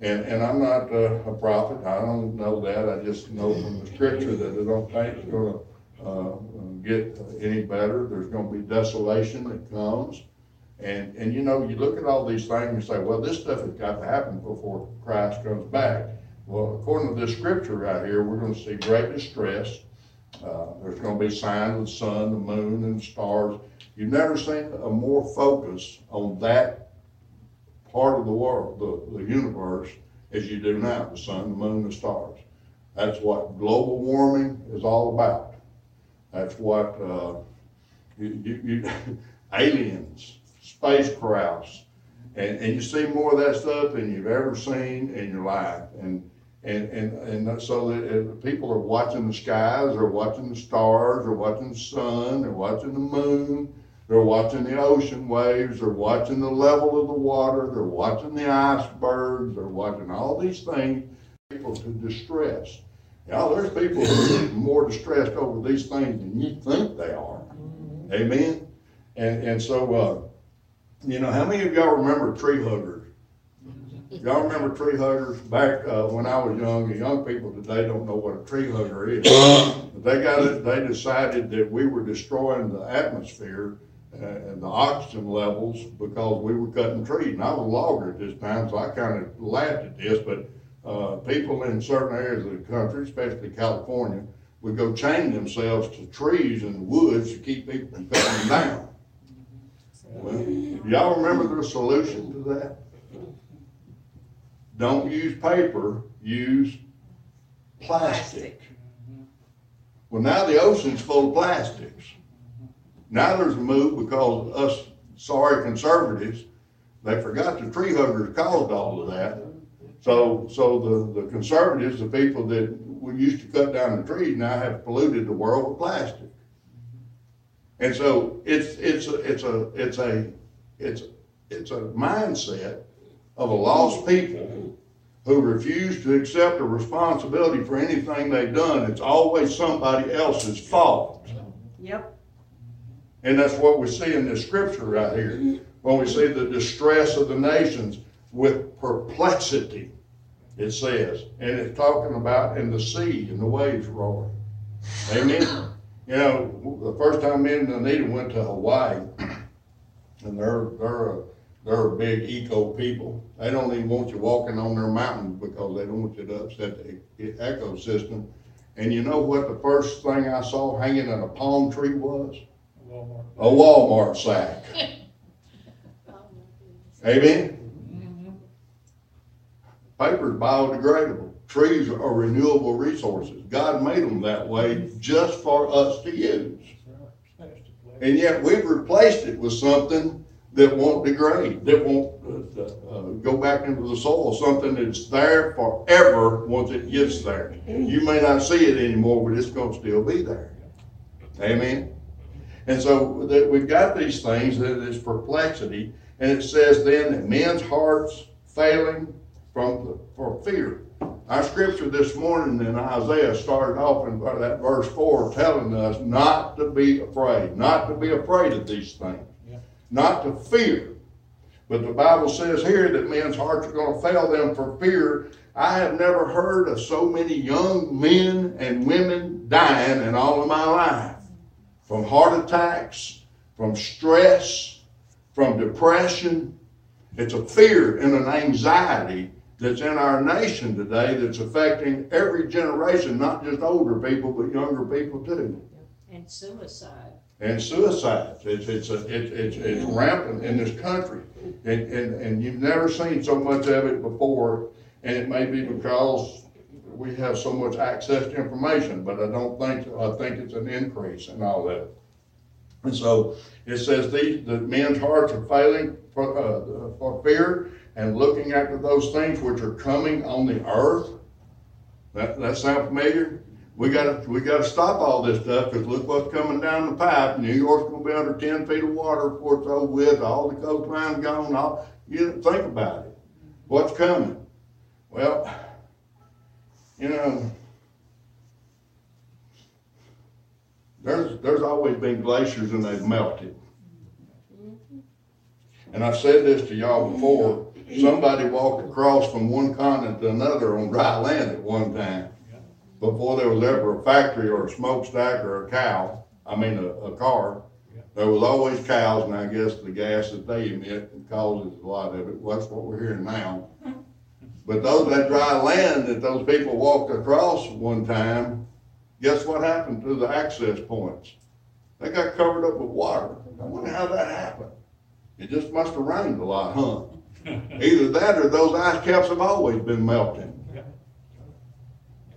And, and I'm not uh, a prophet, I don't know that, I just know from the scripture that I don't think it's gonna, uh, get any better. There's gonna be desolation that comes. And, and you know, you look at all these things and say, well, this stuff has got to happen before Christ comes back. Well, according to this scripture right here, we're gonna see great distress. Uh, there's gonna be signs of the sun, the moon, and stars. You've never seen a more focus on that part of the world, the, the universe, as you do now, the sun, the moon, the stars. That's what global warming is all about. That's what, uh, you, you, you, aliens, spacecrafts, and, and you see more of that stuff than you've ever seen in your life. And, and, and, and so that people are watching the skies, they're watching the stars, they're watching the sun, they're watching the moon, they're watching the ocean waves, they're watching the level of the water, they're watching the icebergs, they're watching all these things, people to distress. Now, there's people who are more distressed over these things than you think they are. Amen? And, and so, uh, you know, how many of y'all remember tree huggers? Y'all remember tree huggers? Back, uh, when I was young, the young people today don't know what a tree hugger is. They got it, they decided that we were destroying the atmosphere uh, and the oxygen levels because we were cutting trees. And I was a logger at this time, so I kind of laughed at this, but, uh, people in certain areas of the country, especially California, would go chain themselves to trees in the woods to keep people from cutting them down. Well, y'all remember the solution to that? Don't use paper, use plastic. Mm-hmm. Well, now the ocean's full of plastics. Now there's a move because us sorry conservatives, they forgot the tree huggers caused all of that. So, so the, the conservatives, the people that we used to cut down the trees now have polluted the world with plastic. Mm-hmm. And so it's, it's, a it's a, it's a, it's, it's a mindset of a lost people who refuse to accept a responsibility for anything they've done. It's always somebody else's fault. Yep. And that's what we see in this scripture right here. When we see the distress of the nations with perplexity, it says. And it's talking about in the sea and the waves roaring. Amen. You know, the first time me and Anita went to Hawaii, and they're, they're a big eco people. They don't even want you walking on their mountains because they don't want you to upset the e- ecosystem. And you know what the first thing I saw hanging in a palm tree was? A Walmart sack. Amen? Mm-hmm. Paper's biodegradable. Trees are renewable resources. God made them that way just for us to use. And yet we've replaced it with something that won't degrade, that won't uh, uh, go back into the soil, something that's there forever once it gets there. You may not see it anymore, but it's gonna still be there. Amen? And so that we've got these things, that is perplexity, and it says then that men's hearts failing from the, for fear. Our scripture this morning in Isaiah started off in that verse four telling us not to be afraid, not to be afraid of these things, not to fear. But the Bible says here that men's hearts are going to fail them for fear. I have never heard of so many young men and women dying in all of my life from heart attacks, from stress, from depression. It's a fear and an anxiety that's in our nation today that's affecting every generation, not just older people, but younger people too. And suicide. And suicides. It's, it's, a, it, it's, it's rampant in this country. And, and, and you've never seen so much of it before. And it may be because we have so much access to information, but I don't think, I think it's an increase in all that. And so it says these, the men's hearts are failing for, uh, for fear and looking after those things which are coming on the earth. That, that sound familiar? We gotta, we gotta stop all this stuff, cause look what's coming down the pipe. New York's gonna be under ten feet of water before it's over with, all the coastline's gone, all, you think about it. What's coming? Well, you know, there's, there's always been glaciers and they've melted. And I've said this to y'all before, somebody walked across from one continent to another on dry land at one time. Before there was ever a factory or a smokestack or a cow, I mean, a, a car, there was always cows, and I guess the gas that they emit causes a lot of it. Well, that's what we're hearing now. But those, that dry land that those people walked across one time, guess what happened to the access points? They got covered up with water. I wonder how that happened. It just must have rained a lot, huh? Either that or those ice caps have always been melting.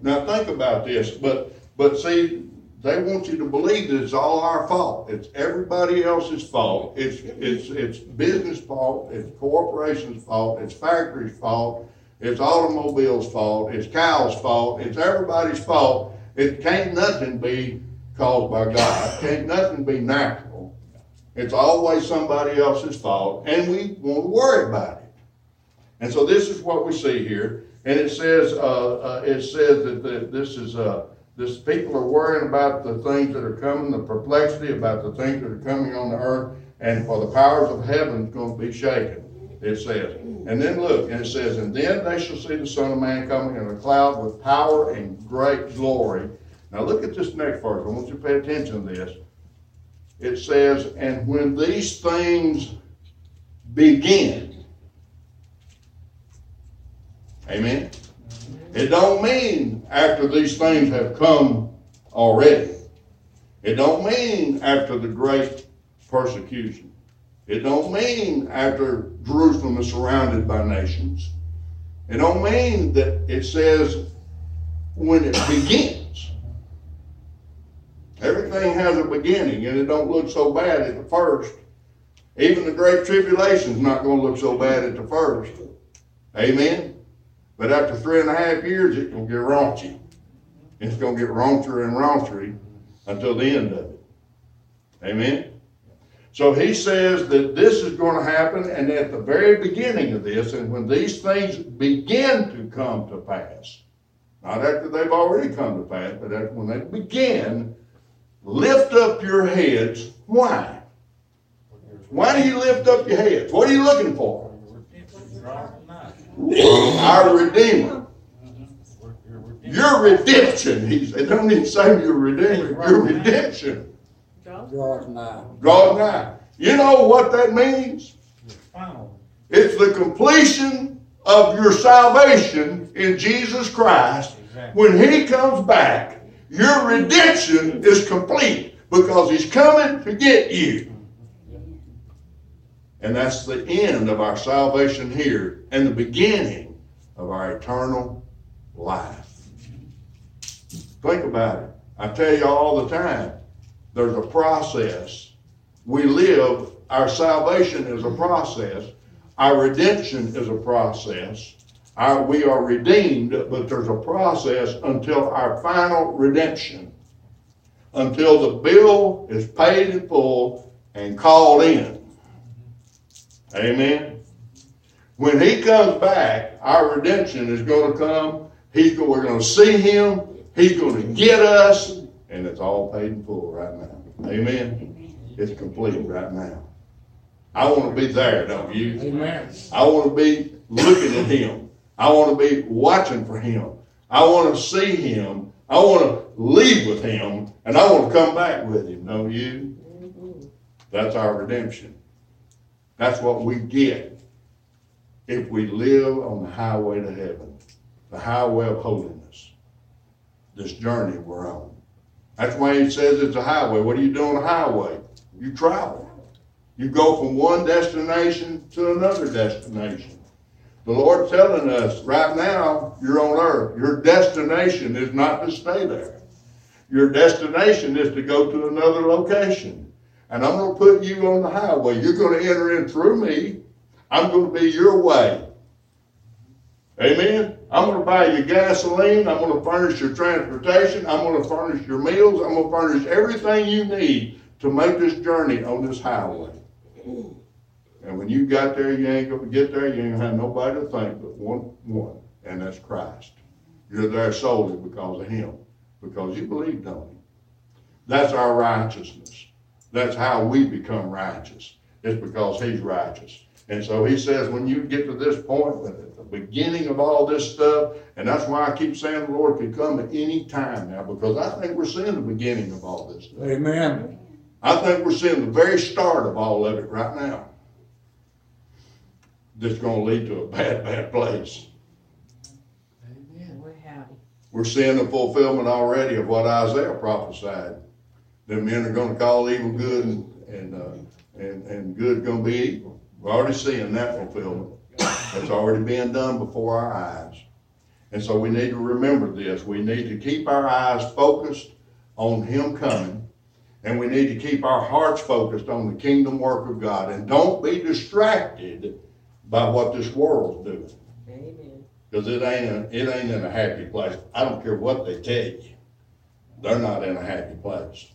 Now think about this, but but see, they want you to believe that it's all our fault. It's everybody else's fault. It's it's it's business fault. It's corporation's fault. It's factories' fault. It's automobiles' fault. It's cows' fault. It's everybody's fault. It can't nothing be caused by God. Can't nothing be natural. It's always somebody else's fault, and we won't worry about it. And so this is what we see here. And it says, uh, uh, it says that the, this is, uh, this people are worrying about the things that are coming, the perplexity about the things that are coming on the earth, and for the powers of heaven is going to be shaken. It says, and then look, and it says, and then they shall see the Son of Man coming in a cloud with power and great glory. Now look at this next verse. I want you to pay attention to this. It says, and when these things begin, Amen. It don't mean after these things have come already. It don't mean after the great persecution. It don't mean after Jerusalem is surrounded by nations. It don't mean that it says when it begins. Everything has a beginning and it don't look so bad at the first. Even the great tribulation is not going to look so bad at the first. Amen. But after three and a half years, it's going to get raunchy. It's going to get raunchier and raunchier until the end of it. Amen? So he says that this is going to happen, and at the very beginning of this, and when these things begin to come to pass, not after they've already come to pass, but after, when they begin, lift up your heads. Why? Why do you lift up your heads? What are you looking for? Our Redeemer. Your redemption. He said, don't even say your Redeemer, your redemption. Draws nigh. Draws nigh. You know what that means? It's the completion of your salvation in Jesus Christ. When He comes back, your redemption is complete because He's coming to get you. And that's the end of our salvation here and the beginning of our eternal life. Think about it. I tell you all the time, there's a process. We live, our salvation is a process. Our redemption is a process. Our, we are redeemed, but there's a process until our final redemption, until the bill is paid in full and called in. Amen. When he comes back, our redemption is going to come He's go, we're going to see him. He's going to get us, and it's all paid in full right now. Amen. It's complete right now. I want to be there, don't you? Amen. I want to be looking at him. I want to be watching for him. I want to see him. I want to leave with him, and I want to come back with him. Don't you? Mm-hmm. That's our redemption. That's what we get if we live on the highway to heaven, the highway of holiness. This journey we're on. That's why he says it's a highway. What do you do on a highway? You travel. You go from one destination to another destination. The Lord's telling us right now, you're on earth. Your destination is not to stay there. Your destination is to go to another location. And I'm going to put you on the highway. You're going to enter in through me. I'm going to be your way. Amen. I'm going to buy you gasoline. I'm going to furnish your transportation. I'm going to furnish your meals. I'm going to furnish everything you need to make this journey on this highway. And when you got there, you ain't going to get there. You ain't going to have nobody to thank but one, one, and that's Christ. You're there solely because of Him, because you believed on Him. That's our righteousness. That's how we become righteous. It's because He's righteous. And so He says, when you get to this point, at the beginning of all this stuff, and that's why I keep saying the Lord can come at any time now, because I think we're seeing the beginning of all this stuff. Amen. I think we're seeing the very start of all of it right now. That's going to lead to a bad, bad place. Amen. We're. We're seeing the fulfillment already of what Isaiah prophesied. The men are going to call evil good and and uh, and, and good going to be evil. We're already seeing that fulfillment. That's already being done before our eyes. And so we need to remember this. We need to keep our eyes focused on Him coming. And we need to keep our hearts focused on the kingdom work of God. And don't be distracted by what this world's doing. Amen. Because it ain't, a, it ain't in a happy place. I don't care what they tell you. They're not in a happy place.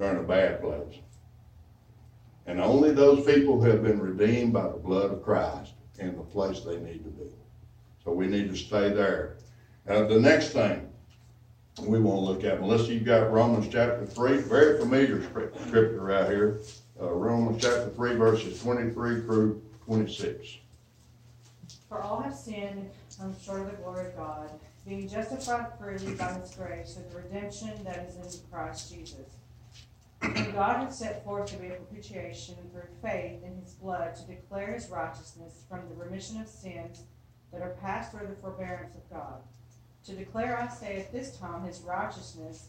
They're in a bad place. And only those people who have been redeemed by the blood of Christ in the place they need to be. So we need to stay there. Uh, the next thing we want to look at, Melissa, you've got Romans chapter 3, very familiar scripture right here. Uh, Romans chapter 3, verses 23 through 26. For all have sinned and short of the glory of God, being justified freely by his grace through the redemption that is in Christ Jesus. Whom God hath set forth to be propitiation through faith in his blood to declare his righteousness from the remission of sins that are passed through the forbearance of God. To declare, I say, at this time his righteousness,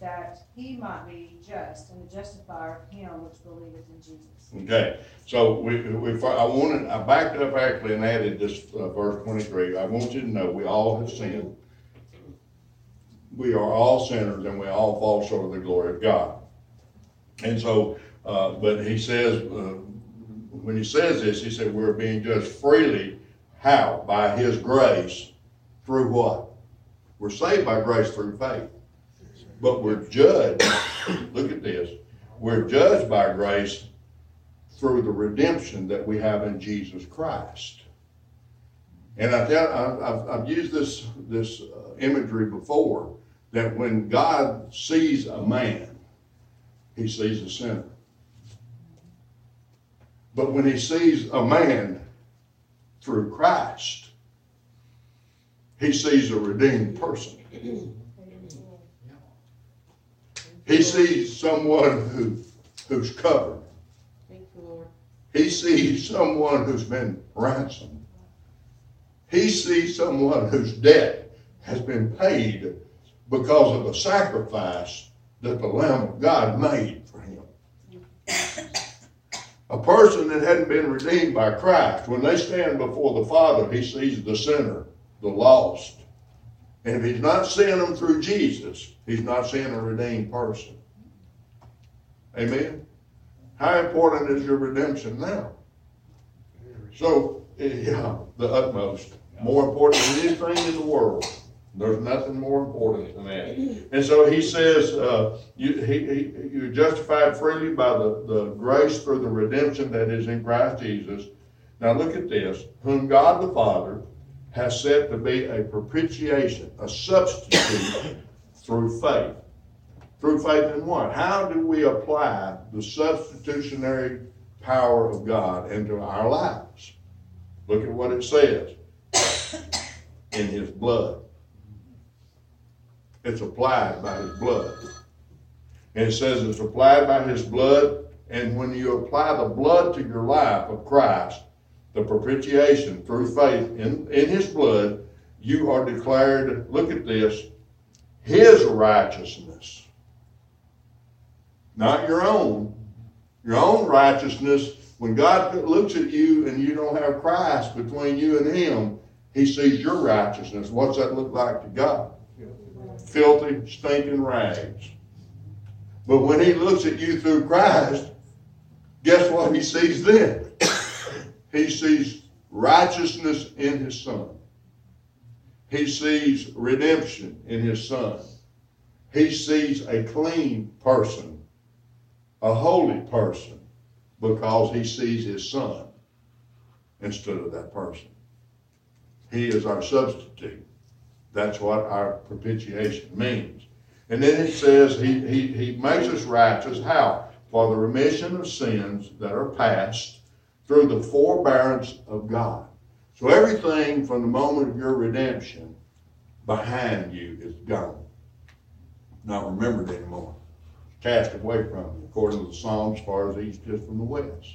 that he might be just and the justifier of him which believeth in Jesus. Okay, so we, we, I wanted, I backed up actually and added this, uh, verse twenty-three. I want you to know, we all have sinned. We are all sinners and we all fall short of the glory of God. And so, uh, but he says, uh, when he says this, he said, we're being judged freely. How? By his grace. Through what? We're saved by grace through faith. But we're judged, look at this, we're judged by grace through the redemption that we have in Jesus Christ. And I I've used this, this uh, imagery before, that when God sees a man, he sees a sinner. But when he sees a man through Christ, he sees a redeemed person. He sees someone who, who's covered. He sees someone who's been ransomed. He sees someone whose debt has been paid because of the sacrifice that the Lamb of God made for him. A person that hadn't been redeemed by Christ, when they stand before the Father, he sees the sinner, the lost. And if he's not seeing them through Jesus, he's not seeing a redeemed person. Amen? How important is your redemption now? So, eh, yeah, the utmost. More important than anything in the world. There's nothing more important than that. And so he says, uh, you, he, he, you're justified freely by the, the grace through the redemption that is in Christ Jesus. Now look at this. Whom God the Father has set to be a propitiation, a substitute through faith. Through faith in what? How do we apply the substitutionary power of God into our lives? Look at what it says in his blood. It's applied by his blood. And it says it's applied by his blood, and when you apply the blood to your life of Christ, the propitiation through faith in, in his blood, you are declared, look at this, his righteousness. Not your own. Your own righteousness, when God looks at you and you don't have Christ between you and him, he sees your righteousness. What's that look like to God? Filthy, stinking rags. But when he looks at you through Christ, guess what he sees then? he sees righteousness in his son. He sees redemption in his son. He sees a clean person, a holy person, because he sees his son instead of that person. He is our substitute. That's what our propitiation means. And then it says he, he, he makes us righteous. How? For the remission of sins that are past through the forbearance of God. So everything from the moment of your redemption behind you is gone. Not remembered anymore. Cast away from you, according to the Psalms, far as east is from the west.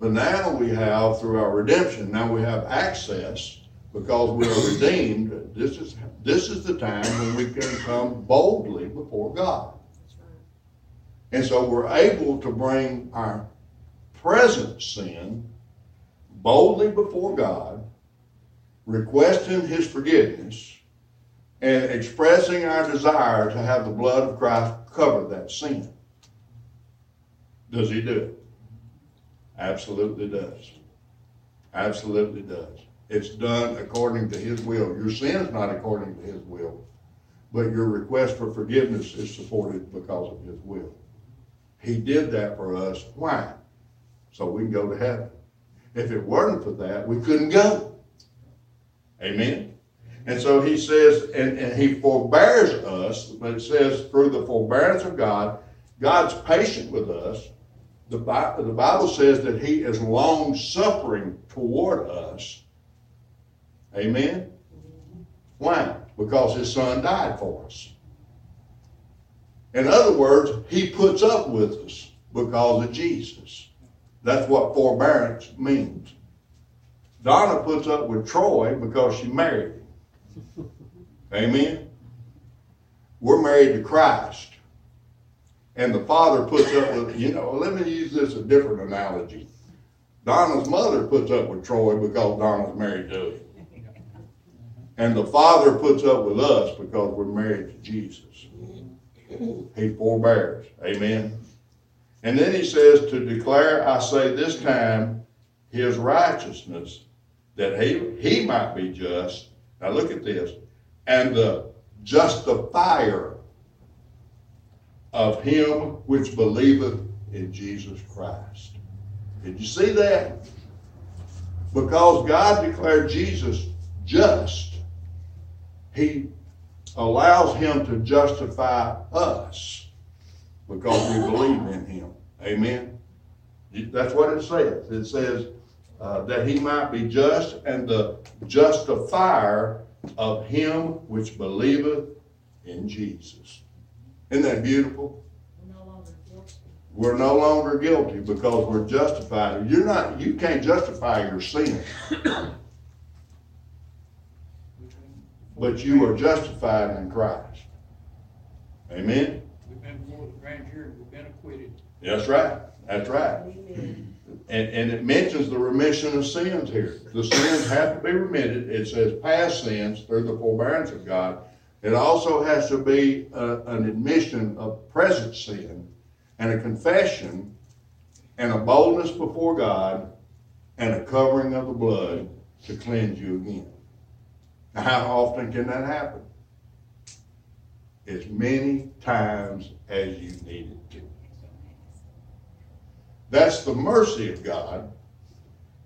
But now we have, through our redemption, now we have access because we are redeemed. This is this is the time when we can come boldly before God. And so we're able to bring our present sin boldly before God, requesting His forgiveness, and expressing our desire to have the blood of Christ cover that sin. Does He do it? Absolutely does. Absolutely does. It's done according to His will. Your sin is not according to His will, but your request for forgiveness is supported because of His will. He did that for us. Why? So we can go to heaven. If it weren't for that, we couldn't go. Amen. And so he says, and, and he forbears us, but it says through the forbearance of God, God's patient with us. The, Bible, the Bible says that he is long suffering toward us. Amen. Why? Because his son died for us. In other words, he puts up with us because of Jesus. That's what forbearance means. Donna puts up with Troy because she married him. Amen. We're married to Christ. And the father puts up with, you know, let me use this a different analogy. Donna's mother puts up with Troy because Donna's married to him. And the father puts up with us because we're married to Jesus. He forbears. Amen. And then he says, To declare, I say this time, his righteousness, that he, he might be just. Now look at this. And the justifier of him which believeth in Jesus Christ. Did you see that? Because God declared Jesus just, he allows him to justify us because we believe in him. Amen. That's what it says. It says uh, that he might be just and the justifier of him which believeth in Jesus. Isn't that beautiful? We're no longer guilty we're no longer guilty because we're justified. You're not. You can't justify your sin, but you are justified in Christ. Amen. We've been before the grand jury, we've been acquitted. That's right. That's right. And, and it mentions the remission of sins here. The sins have to be remitted. It says past sins through the forbearance of God. It also has to be a, an admission of present sin and a confession and a boldness before God and a covering of the blood to cleanse you again. How often can that happen? As many times as you need it to. That's the mercy of God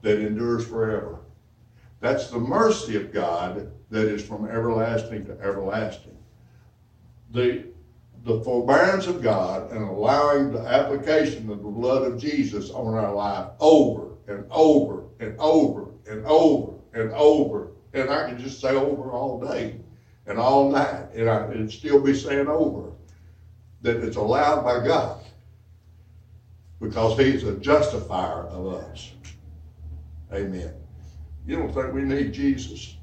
that endures forever. That's the mercy of God that is from everlasting to everlasting. The, the forbearance of God and allowing the application of the blood of Jesus on our life over and over and over and over and over. And I can just say over all day and all night, and I, and still be saying over. That it's allowed by God. Because He's a justifier of us. Amen. You don't think we need Jesus?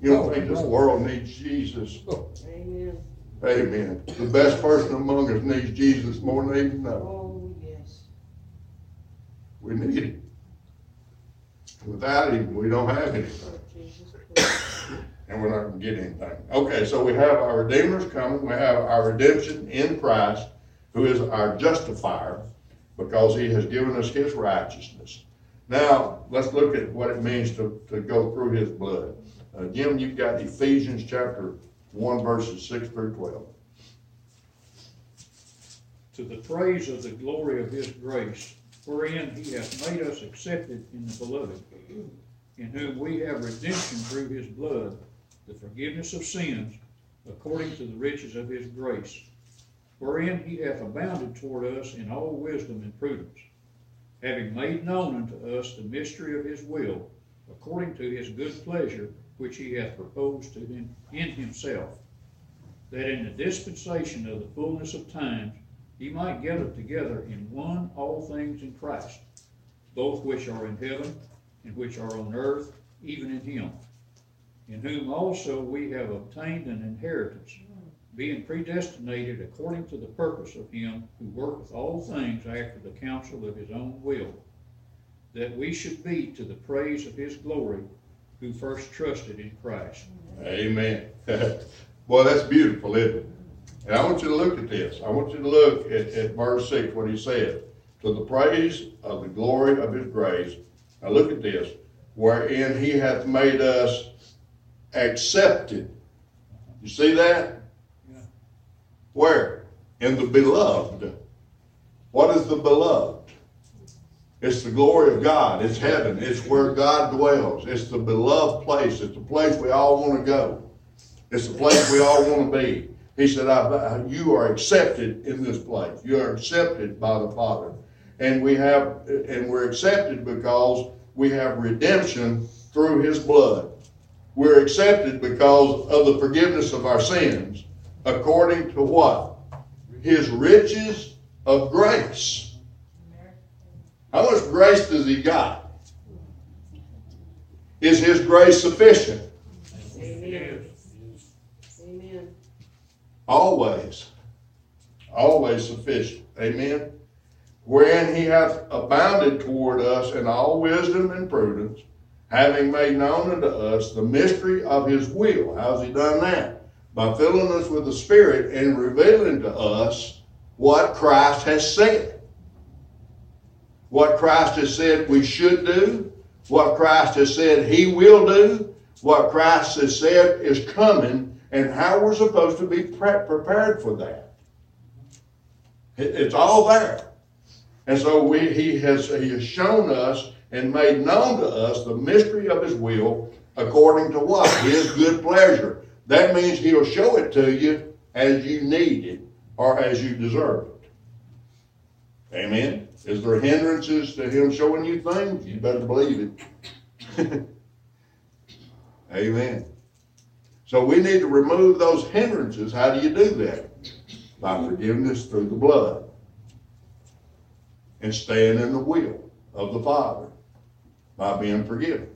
You don't think this world needs Jesus? Amen. Amen. The best person among us needs Jesus more than even know. Oh, yes. We need him. Without him, we don't have anything. And we're not gonna get anything. Okay, so we have our Redeemer's coming, we have our redemption in Christ, who is our justifier, because he has given us his righteousness. Now, let's look at what it means to, to go through his blood. Uh, Jim, you've got Ephesians chapter one verses six through twelve. to the praise of the glory of his grace, wherein he hath made us accepted in the beloved, in whom we have redemption through his blood, the forgiveness of sins, according to the riches of his grace, wherein he hath abounded toward us in all wisdom and prudence, having made known unto us the mystery of his will, according to his good pleasure, which he hath proposed to him in himself, that in the dispensation of the fullness of times he might gather together in one all things in Christ, both which are in heaven and which are on earth, even in him, in whom also we have obtained an inheritance, being predestinated according to the purpose of him who worketh all things after the counsel of his own will, that we should be to the praise of his glory, who first trusted in Christ. Amen. Boy, that's beautiful, isn't it? And I want you to look at this. I want you to look at, at verse six, what he said. To the praise of the glory of his grace. Now look at this. Wherein he hath made us accepted. You see that? Yeah. Where? In the beloved. What is the beloved? It's the glory of God. It's heaven. It's where God dwells. It's the beloved place. It's the place we all want to go. It's the place we all want to be. He said, I, you are accepted in this place. You are accepted by the Father. And we have, and we're accepted because we have redemption through his blood. We're accepted because of the forgiveness of our sins, according to what? His riches of grace. How much grace does he got? Is his grace sufficient? Amen. Amen. Always. Always sufficient. Amen. Wherein he hath abounded toward us in all wisdom and prudence, having made known unto us the mystery of his will. How's he done that? By filling us with the Spirit and revealing to us what Christ has said. What Christ has said we should do, what Christ has said he will do, what Christ has said is coming, and how we're supposed to be pre- prepared for that. It- It's all there. And so we, he, has, he has shown us and made known to us the mystery of his will according to what? His good pleasure. That means he'll show it to you as you need it or as you deserve it. Amen. Is there hindrances to him showing you things? You better believe it. Amen. So we need to remove those hindrances. How do you do that? By forgiveness through the blood. And staying in the will of the Father by being forgiven.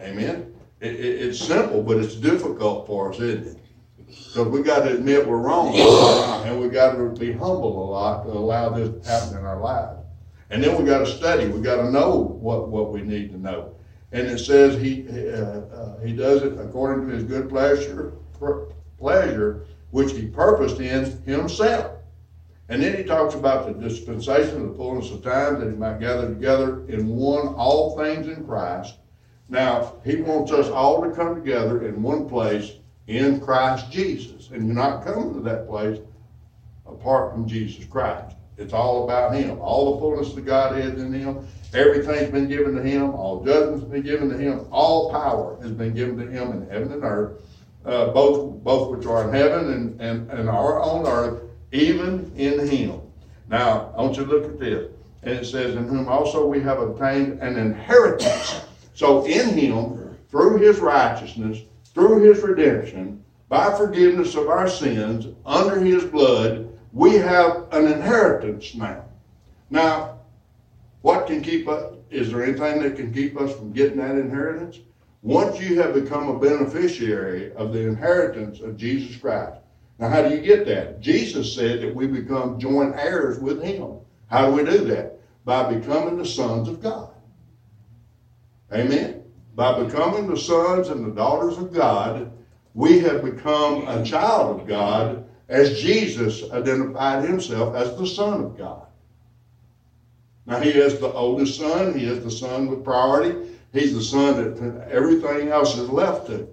Amen. It, it, it's simple, but it's difficult for us, isn't it? Because we got to admit we're wrong, and we got to be humble a lot to allow this to happen in our lives. And then we got to study. We got to know what, what we need to know. And it says he uh, uh, he does it according to his good pleasure pleasure which he purposed in himself. And then he talks about the dispensation of the fullness of time that he might gather together in one all things in Christ. Now he wants us all to come together in one place in Christ Jesus, and you're not coming to that place apart from Jesus Christ. It's all about him. All the fullness of God is in him. Everything's been given to him. All judgment's been given to him. All power has been given to him in heaven and earth, uh, both both which are in heaven and, and, and are on earth, even in him. Now, I want you to look at this. And it says, In whom also we have obtained an inheritance. So in him, through his righteousness, through his redemption, by forgiveness of our sins, under his blood, we have an inheritance now. Now, what can keep us? Is there anything that can keep us from getting that inheritance? Once you have become a beneficiary of the inheritance of Jesus Christ. Now, how do you get that? Jesus said that we become joint heirs with him. How do we do that? By becoming the sons of God. Amen. By becoming the sons and the daughters of God, we have become a child of God as Jesus identified himself as the Son of God. Now, he is the oldest son, he is the son with priority, he's the son that everything else is left to.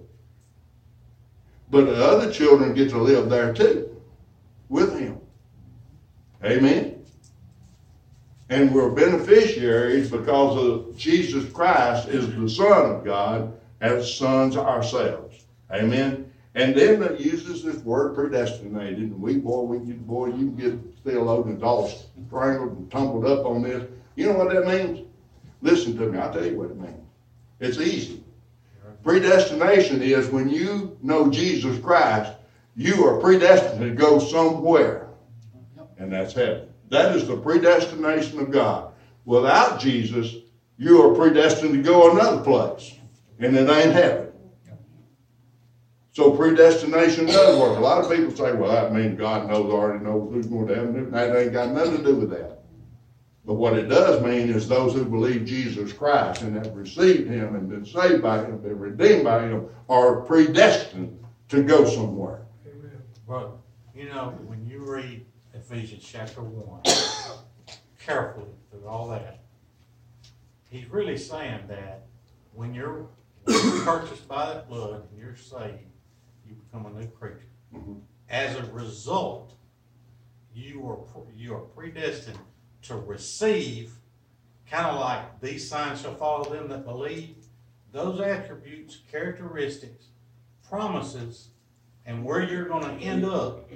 But the other children get to live there too, with him. Amen. And we're beneficiaries because of Jesus Christ is the Son of God as sons ourselves. Amen. And then it uses this word predestinated. And we, boy, we get, boy, you get theologians all strangled and tumbled up on this. You know what that means? Listen to me. I'll tell you what it means. It's easy. Predestination is when you know Jesus Christ, you are predestined to go somewhere. And that's heaven. That is the predestination of God. Without Jesus, you are predestined to go another place. And it ain't heaven. So predestination does work. A lot of people say, well, that means God knows already knows who's going to heaven. That ain't got nothing to do with that. But what it does mean is those who believe Jesus Christ and have received him and been saved by him, been redeemed by him, are predestined to go somewhere. Amen. But, you know, when you read Ephesians chapter one, carefully through all that, he's really saying that when you're, when you're purchased by that blood and you're saved, you become a new creature. Mm-hmm. As a result, you are, you are predestined to receive, kind of like these signs shall follow them that believe, those attributes, characteristics, promises, and where you're gonna end up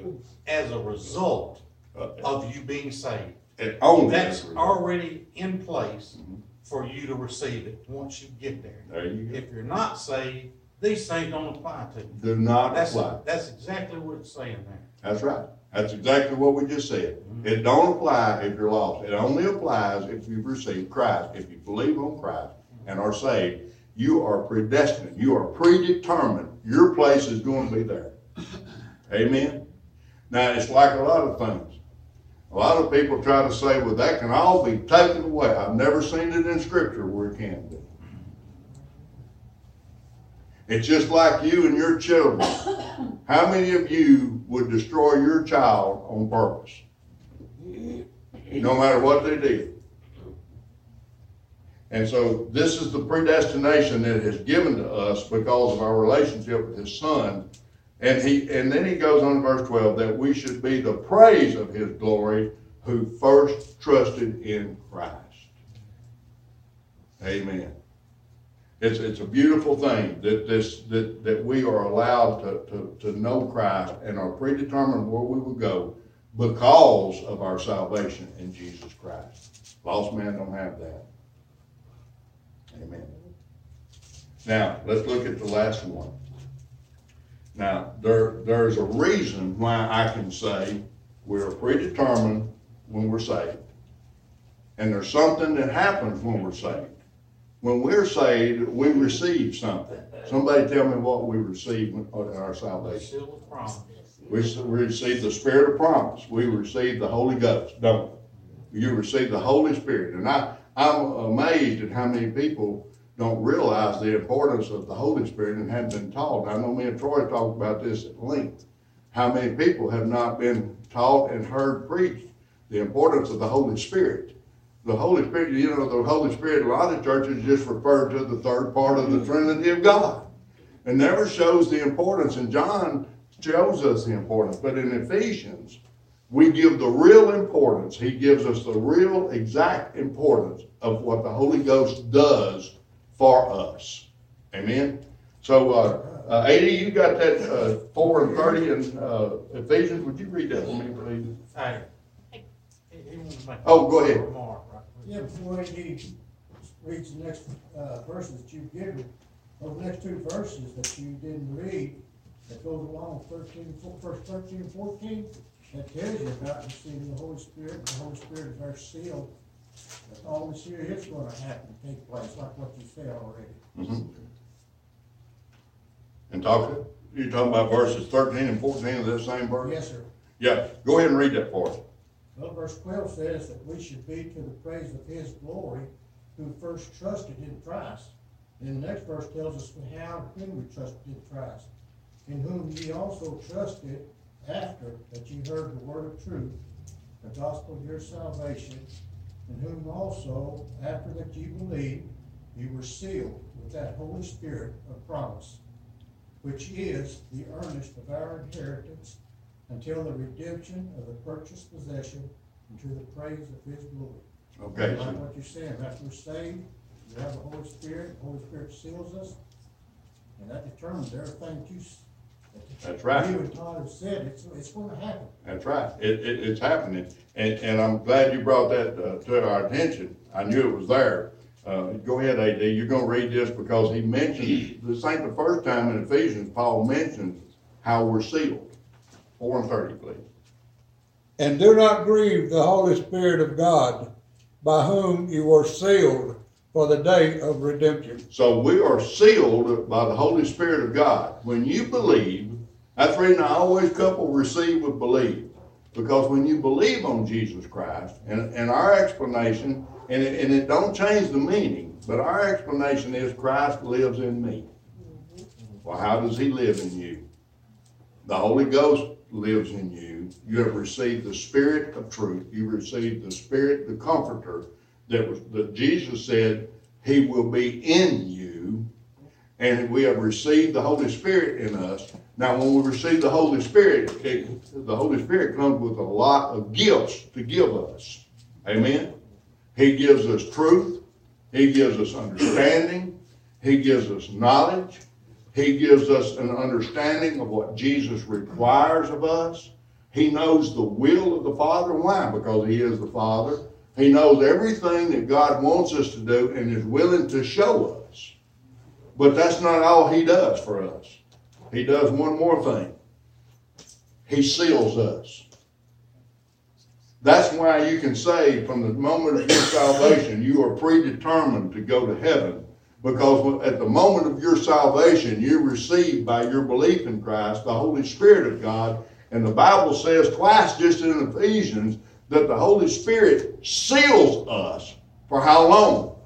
as a result of you being saved. And only That's already in place mm-hmm. for you to receive it once you get there. There you go. If you're not saved, these things don't apply to you. Do not That's, apply. that's exactly what it's saying there. That's right. That's exactly what we just said. Mm-hmm. It don't apply if you're lost. It only applies if you've received Christ. If you believe on Christ and are saved, you are predestined. You are predetermined. Your place is going to be there. Amen. Now it's like a lot of things. A lot of people try to say, well, that can all be taken away. I've never seen it in scripture where it can be. It's just like you and your children. How many of you would destroy your child on purpose? No matter what they did. And so this is the predestination that is given to us because of our relationship with his son. And he and then he goes on to verse 12 that we should be the praise of his glory who first trusted in Christ. Amen. It's, it's a beautiful thing that this that, that we are allowed to, to, to know Christ and are predetermined where we will go because of our salvation in Jesus Christ. Lost men don't have that. Amen. Now, let's look at the last one. Now, there, there's a reason why I can say we're predetermined when we're saved. And there's something that happens when we're saved. When we're saved, we receive something. Somebody tell me what we receive in our salvation. Seal promise. We we receive the Spirit of promise. We receive the Holy Ghost, don't we? You receive the Holy Spirit. And I, I'm amazed at how many people don't realize the importance of the Holy Spirit and haven't been taught. I know me and Troy talked about this at length. How many people have not been taught and heard preached the importance of the Holy Spirit. The Holy Spirit, you know, the Holy Spirit, a lot of churches just refer to the third part of the Trinity of God. and never shows the importance, and John shows us the importance. But in Ephesians, We give the real importance. He gives us the real exact importance of what the Holy Ghost does for us. Amen? So, uh, uh, AD, you got that, uh, four and thirty in, uh, Ephesians, would you read that for me, please? Hey, he- he wanted to make Oh, go ahead. A remark, right? Yeah, before he reads the next, uh, verses that you've given, those next two verses that you didn't read, that goes along with thirteen, fo- verse thirteen and fourteen, that tells you about receiving the Holy Spirit, the Holy Spirit is our seal. That all this here is gonna happen, take place, like what you said already. Mm-hmm. And talk, you're talking about verses thirteen and fourteen of that same verse? Yes, sir. Yeah, go ahead and read that for us. Well, verse twelve says that we should be to the praise of his glory who first trusted in Christ. And the next verse tells us how when we trusted in Christ, in whom ye also trusted after that ye heard the word of truth, the gospel of your salvation, in whom also, after that ye believed, you were sealed with that Holy Spirit of promise, which is the earnest of our inheritance until the redemption of the purchased possession and to the praise of his glory. Okay, Like so, what you're saying, after we're saved, we have the Holy Spirit, the Holy Spirit seals us, and that determines everything that you. That's right. You and Todd have said, it's, it's gonna happen. that's right, it, it, it's happening, and, and I'm glad you brought that, uh, to our attention, I knew it was there. Uh, go ahead, AD, you're gonna read this because he mentioned, this ain't the first time in Ephesians, Paul mentions how we're sealed. Four and thirty, please. And do not grieve the Holy Spirit of God, by whom you were sealed for the day of redemption. So we are sealed by the Holy Spirit of God. When you believe, that's the reason I always couple receive with believe. Because when you believe on Jesus Christ, and, and our explanation, and it, and it don't change the meaning, but our explanation is Christ lives in me. Mm-hmm. Well, how does he live in you? The Holy Ghost lives in you. You have received the Spirit of truth. You received the Spirit, the Comforter, that was that Jesus said He will be in you, and we have received the Holy Spirit in us. Now, when we receive the Holy Spirit, it, the Holy Spirit comes with a lot of gifts to give us. Amen. He gives us truth. He gives us understanding. He gives us knowledge. He gives us an understanding of what Jesus requires of us. He knows the will of the Father. Why? Because He is the Father. He knows everything that God wants us to do and is willing to show us. But that's not all He does for us. He does one more thing. He seals us. That's why you can say from the moment of your salvation, you are predetermined to go to heaven. Because at the moment of your salvation, you receive by your belief in Christ the Holy Spirit of God. And the Bible says twice just in Ephesians that the Holy Spirit seals us for how long?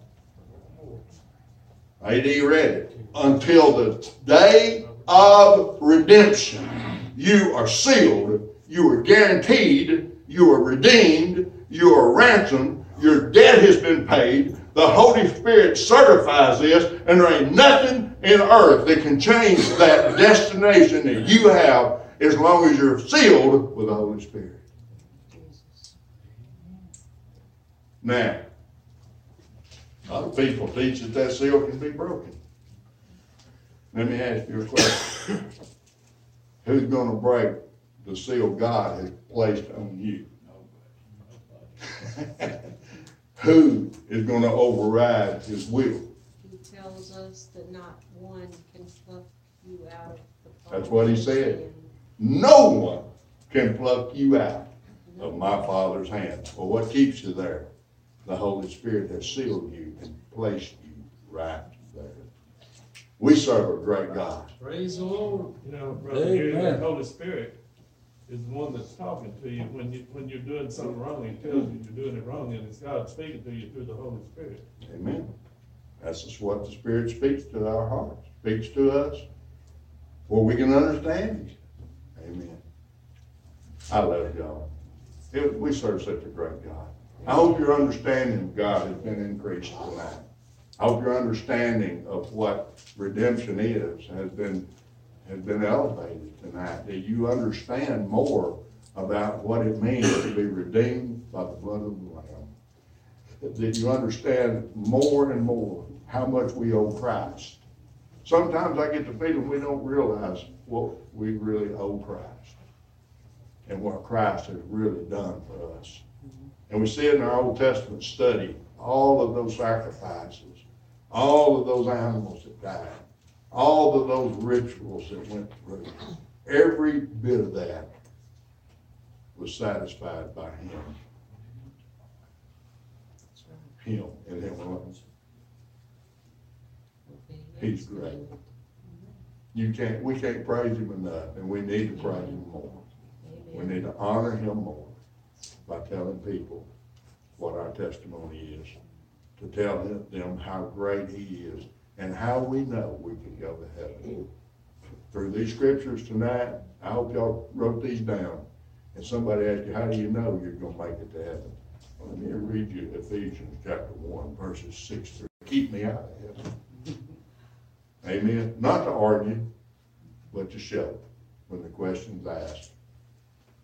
AD read. Until the day of redemption. You are sealed. You are guaranteed. You are redeemed. You are ransomed. Your debt has been paid. The Holy Spirit certifies this, and there ain't nothing in earth that can change that destination that you have as long as you're sealed with the Holy Spirit. Now, other people teach that that seal can be broken. Let me ask you a question. Who's gonna break the seal God has placed on you? Who is gonna override his will? He tells us that not one can pluck you out of the. That's what he said. hand. No one can pluck you out of my Father's hand. Well, what keeps you there? The Holy Spirit has sealed you and placed you right there. We serve a great God. Praise the Lord. You know, brother, here, the Holy Spirit is the one that's talking to you when you, when you're doing something wrong, he tells you you're doing it wrong, and it's God speaking to you through the Holy Spirit. Amen. That's just what the Spirit speaks to our hearts, speaks to us, where we can understand. Amen. I love. It- We serve such a great God. I hope your understanding of God has been increased tonight. I hope your understanding of what redemption is has been, has been elevated tonight, that you understand more about what it means to be redeemed by the blood of the Lamb. That you understand more and more how much we owe Christ. Sometimes I get the feeling we don't realize what we really owe Christ and what Christ has really done for us. And we see it in our Old Testament study, all of those sacrifices, all of those animals that died, all of those rituals that went through. Every bit of that was satisfied by Him. Him and Him alone. He's great. You can't, we can't praise Him enough, and we need to praise Him more. We need to honor Him more by telling people what our testimony is, to tell them- how great He is, and how we know we can go to heaven. Through these scriptures tonight, I hope y'all wrote these down, and somebody asked you, how do you know you're gonna make it to heaven? Well, Let me read you Ephesians chapter one, verses six through, keep me out of heaven. Amen, not to argue, but to show, when the question's asked,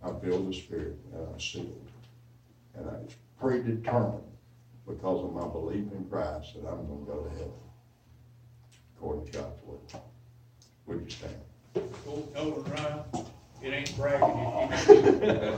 I feel the Spirit, and I'm sealed. And I'm predetermined, because of my belief in Christ, that I'm gonna go to heaven, according to God's word. You stand? Old Nolan Ryan, it ain't bragging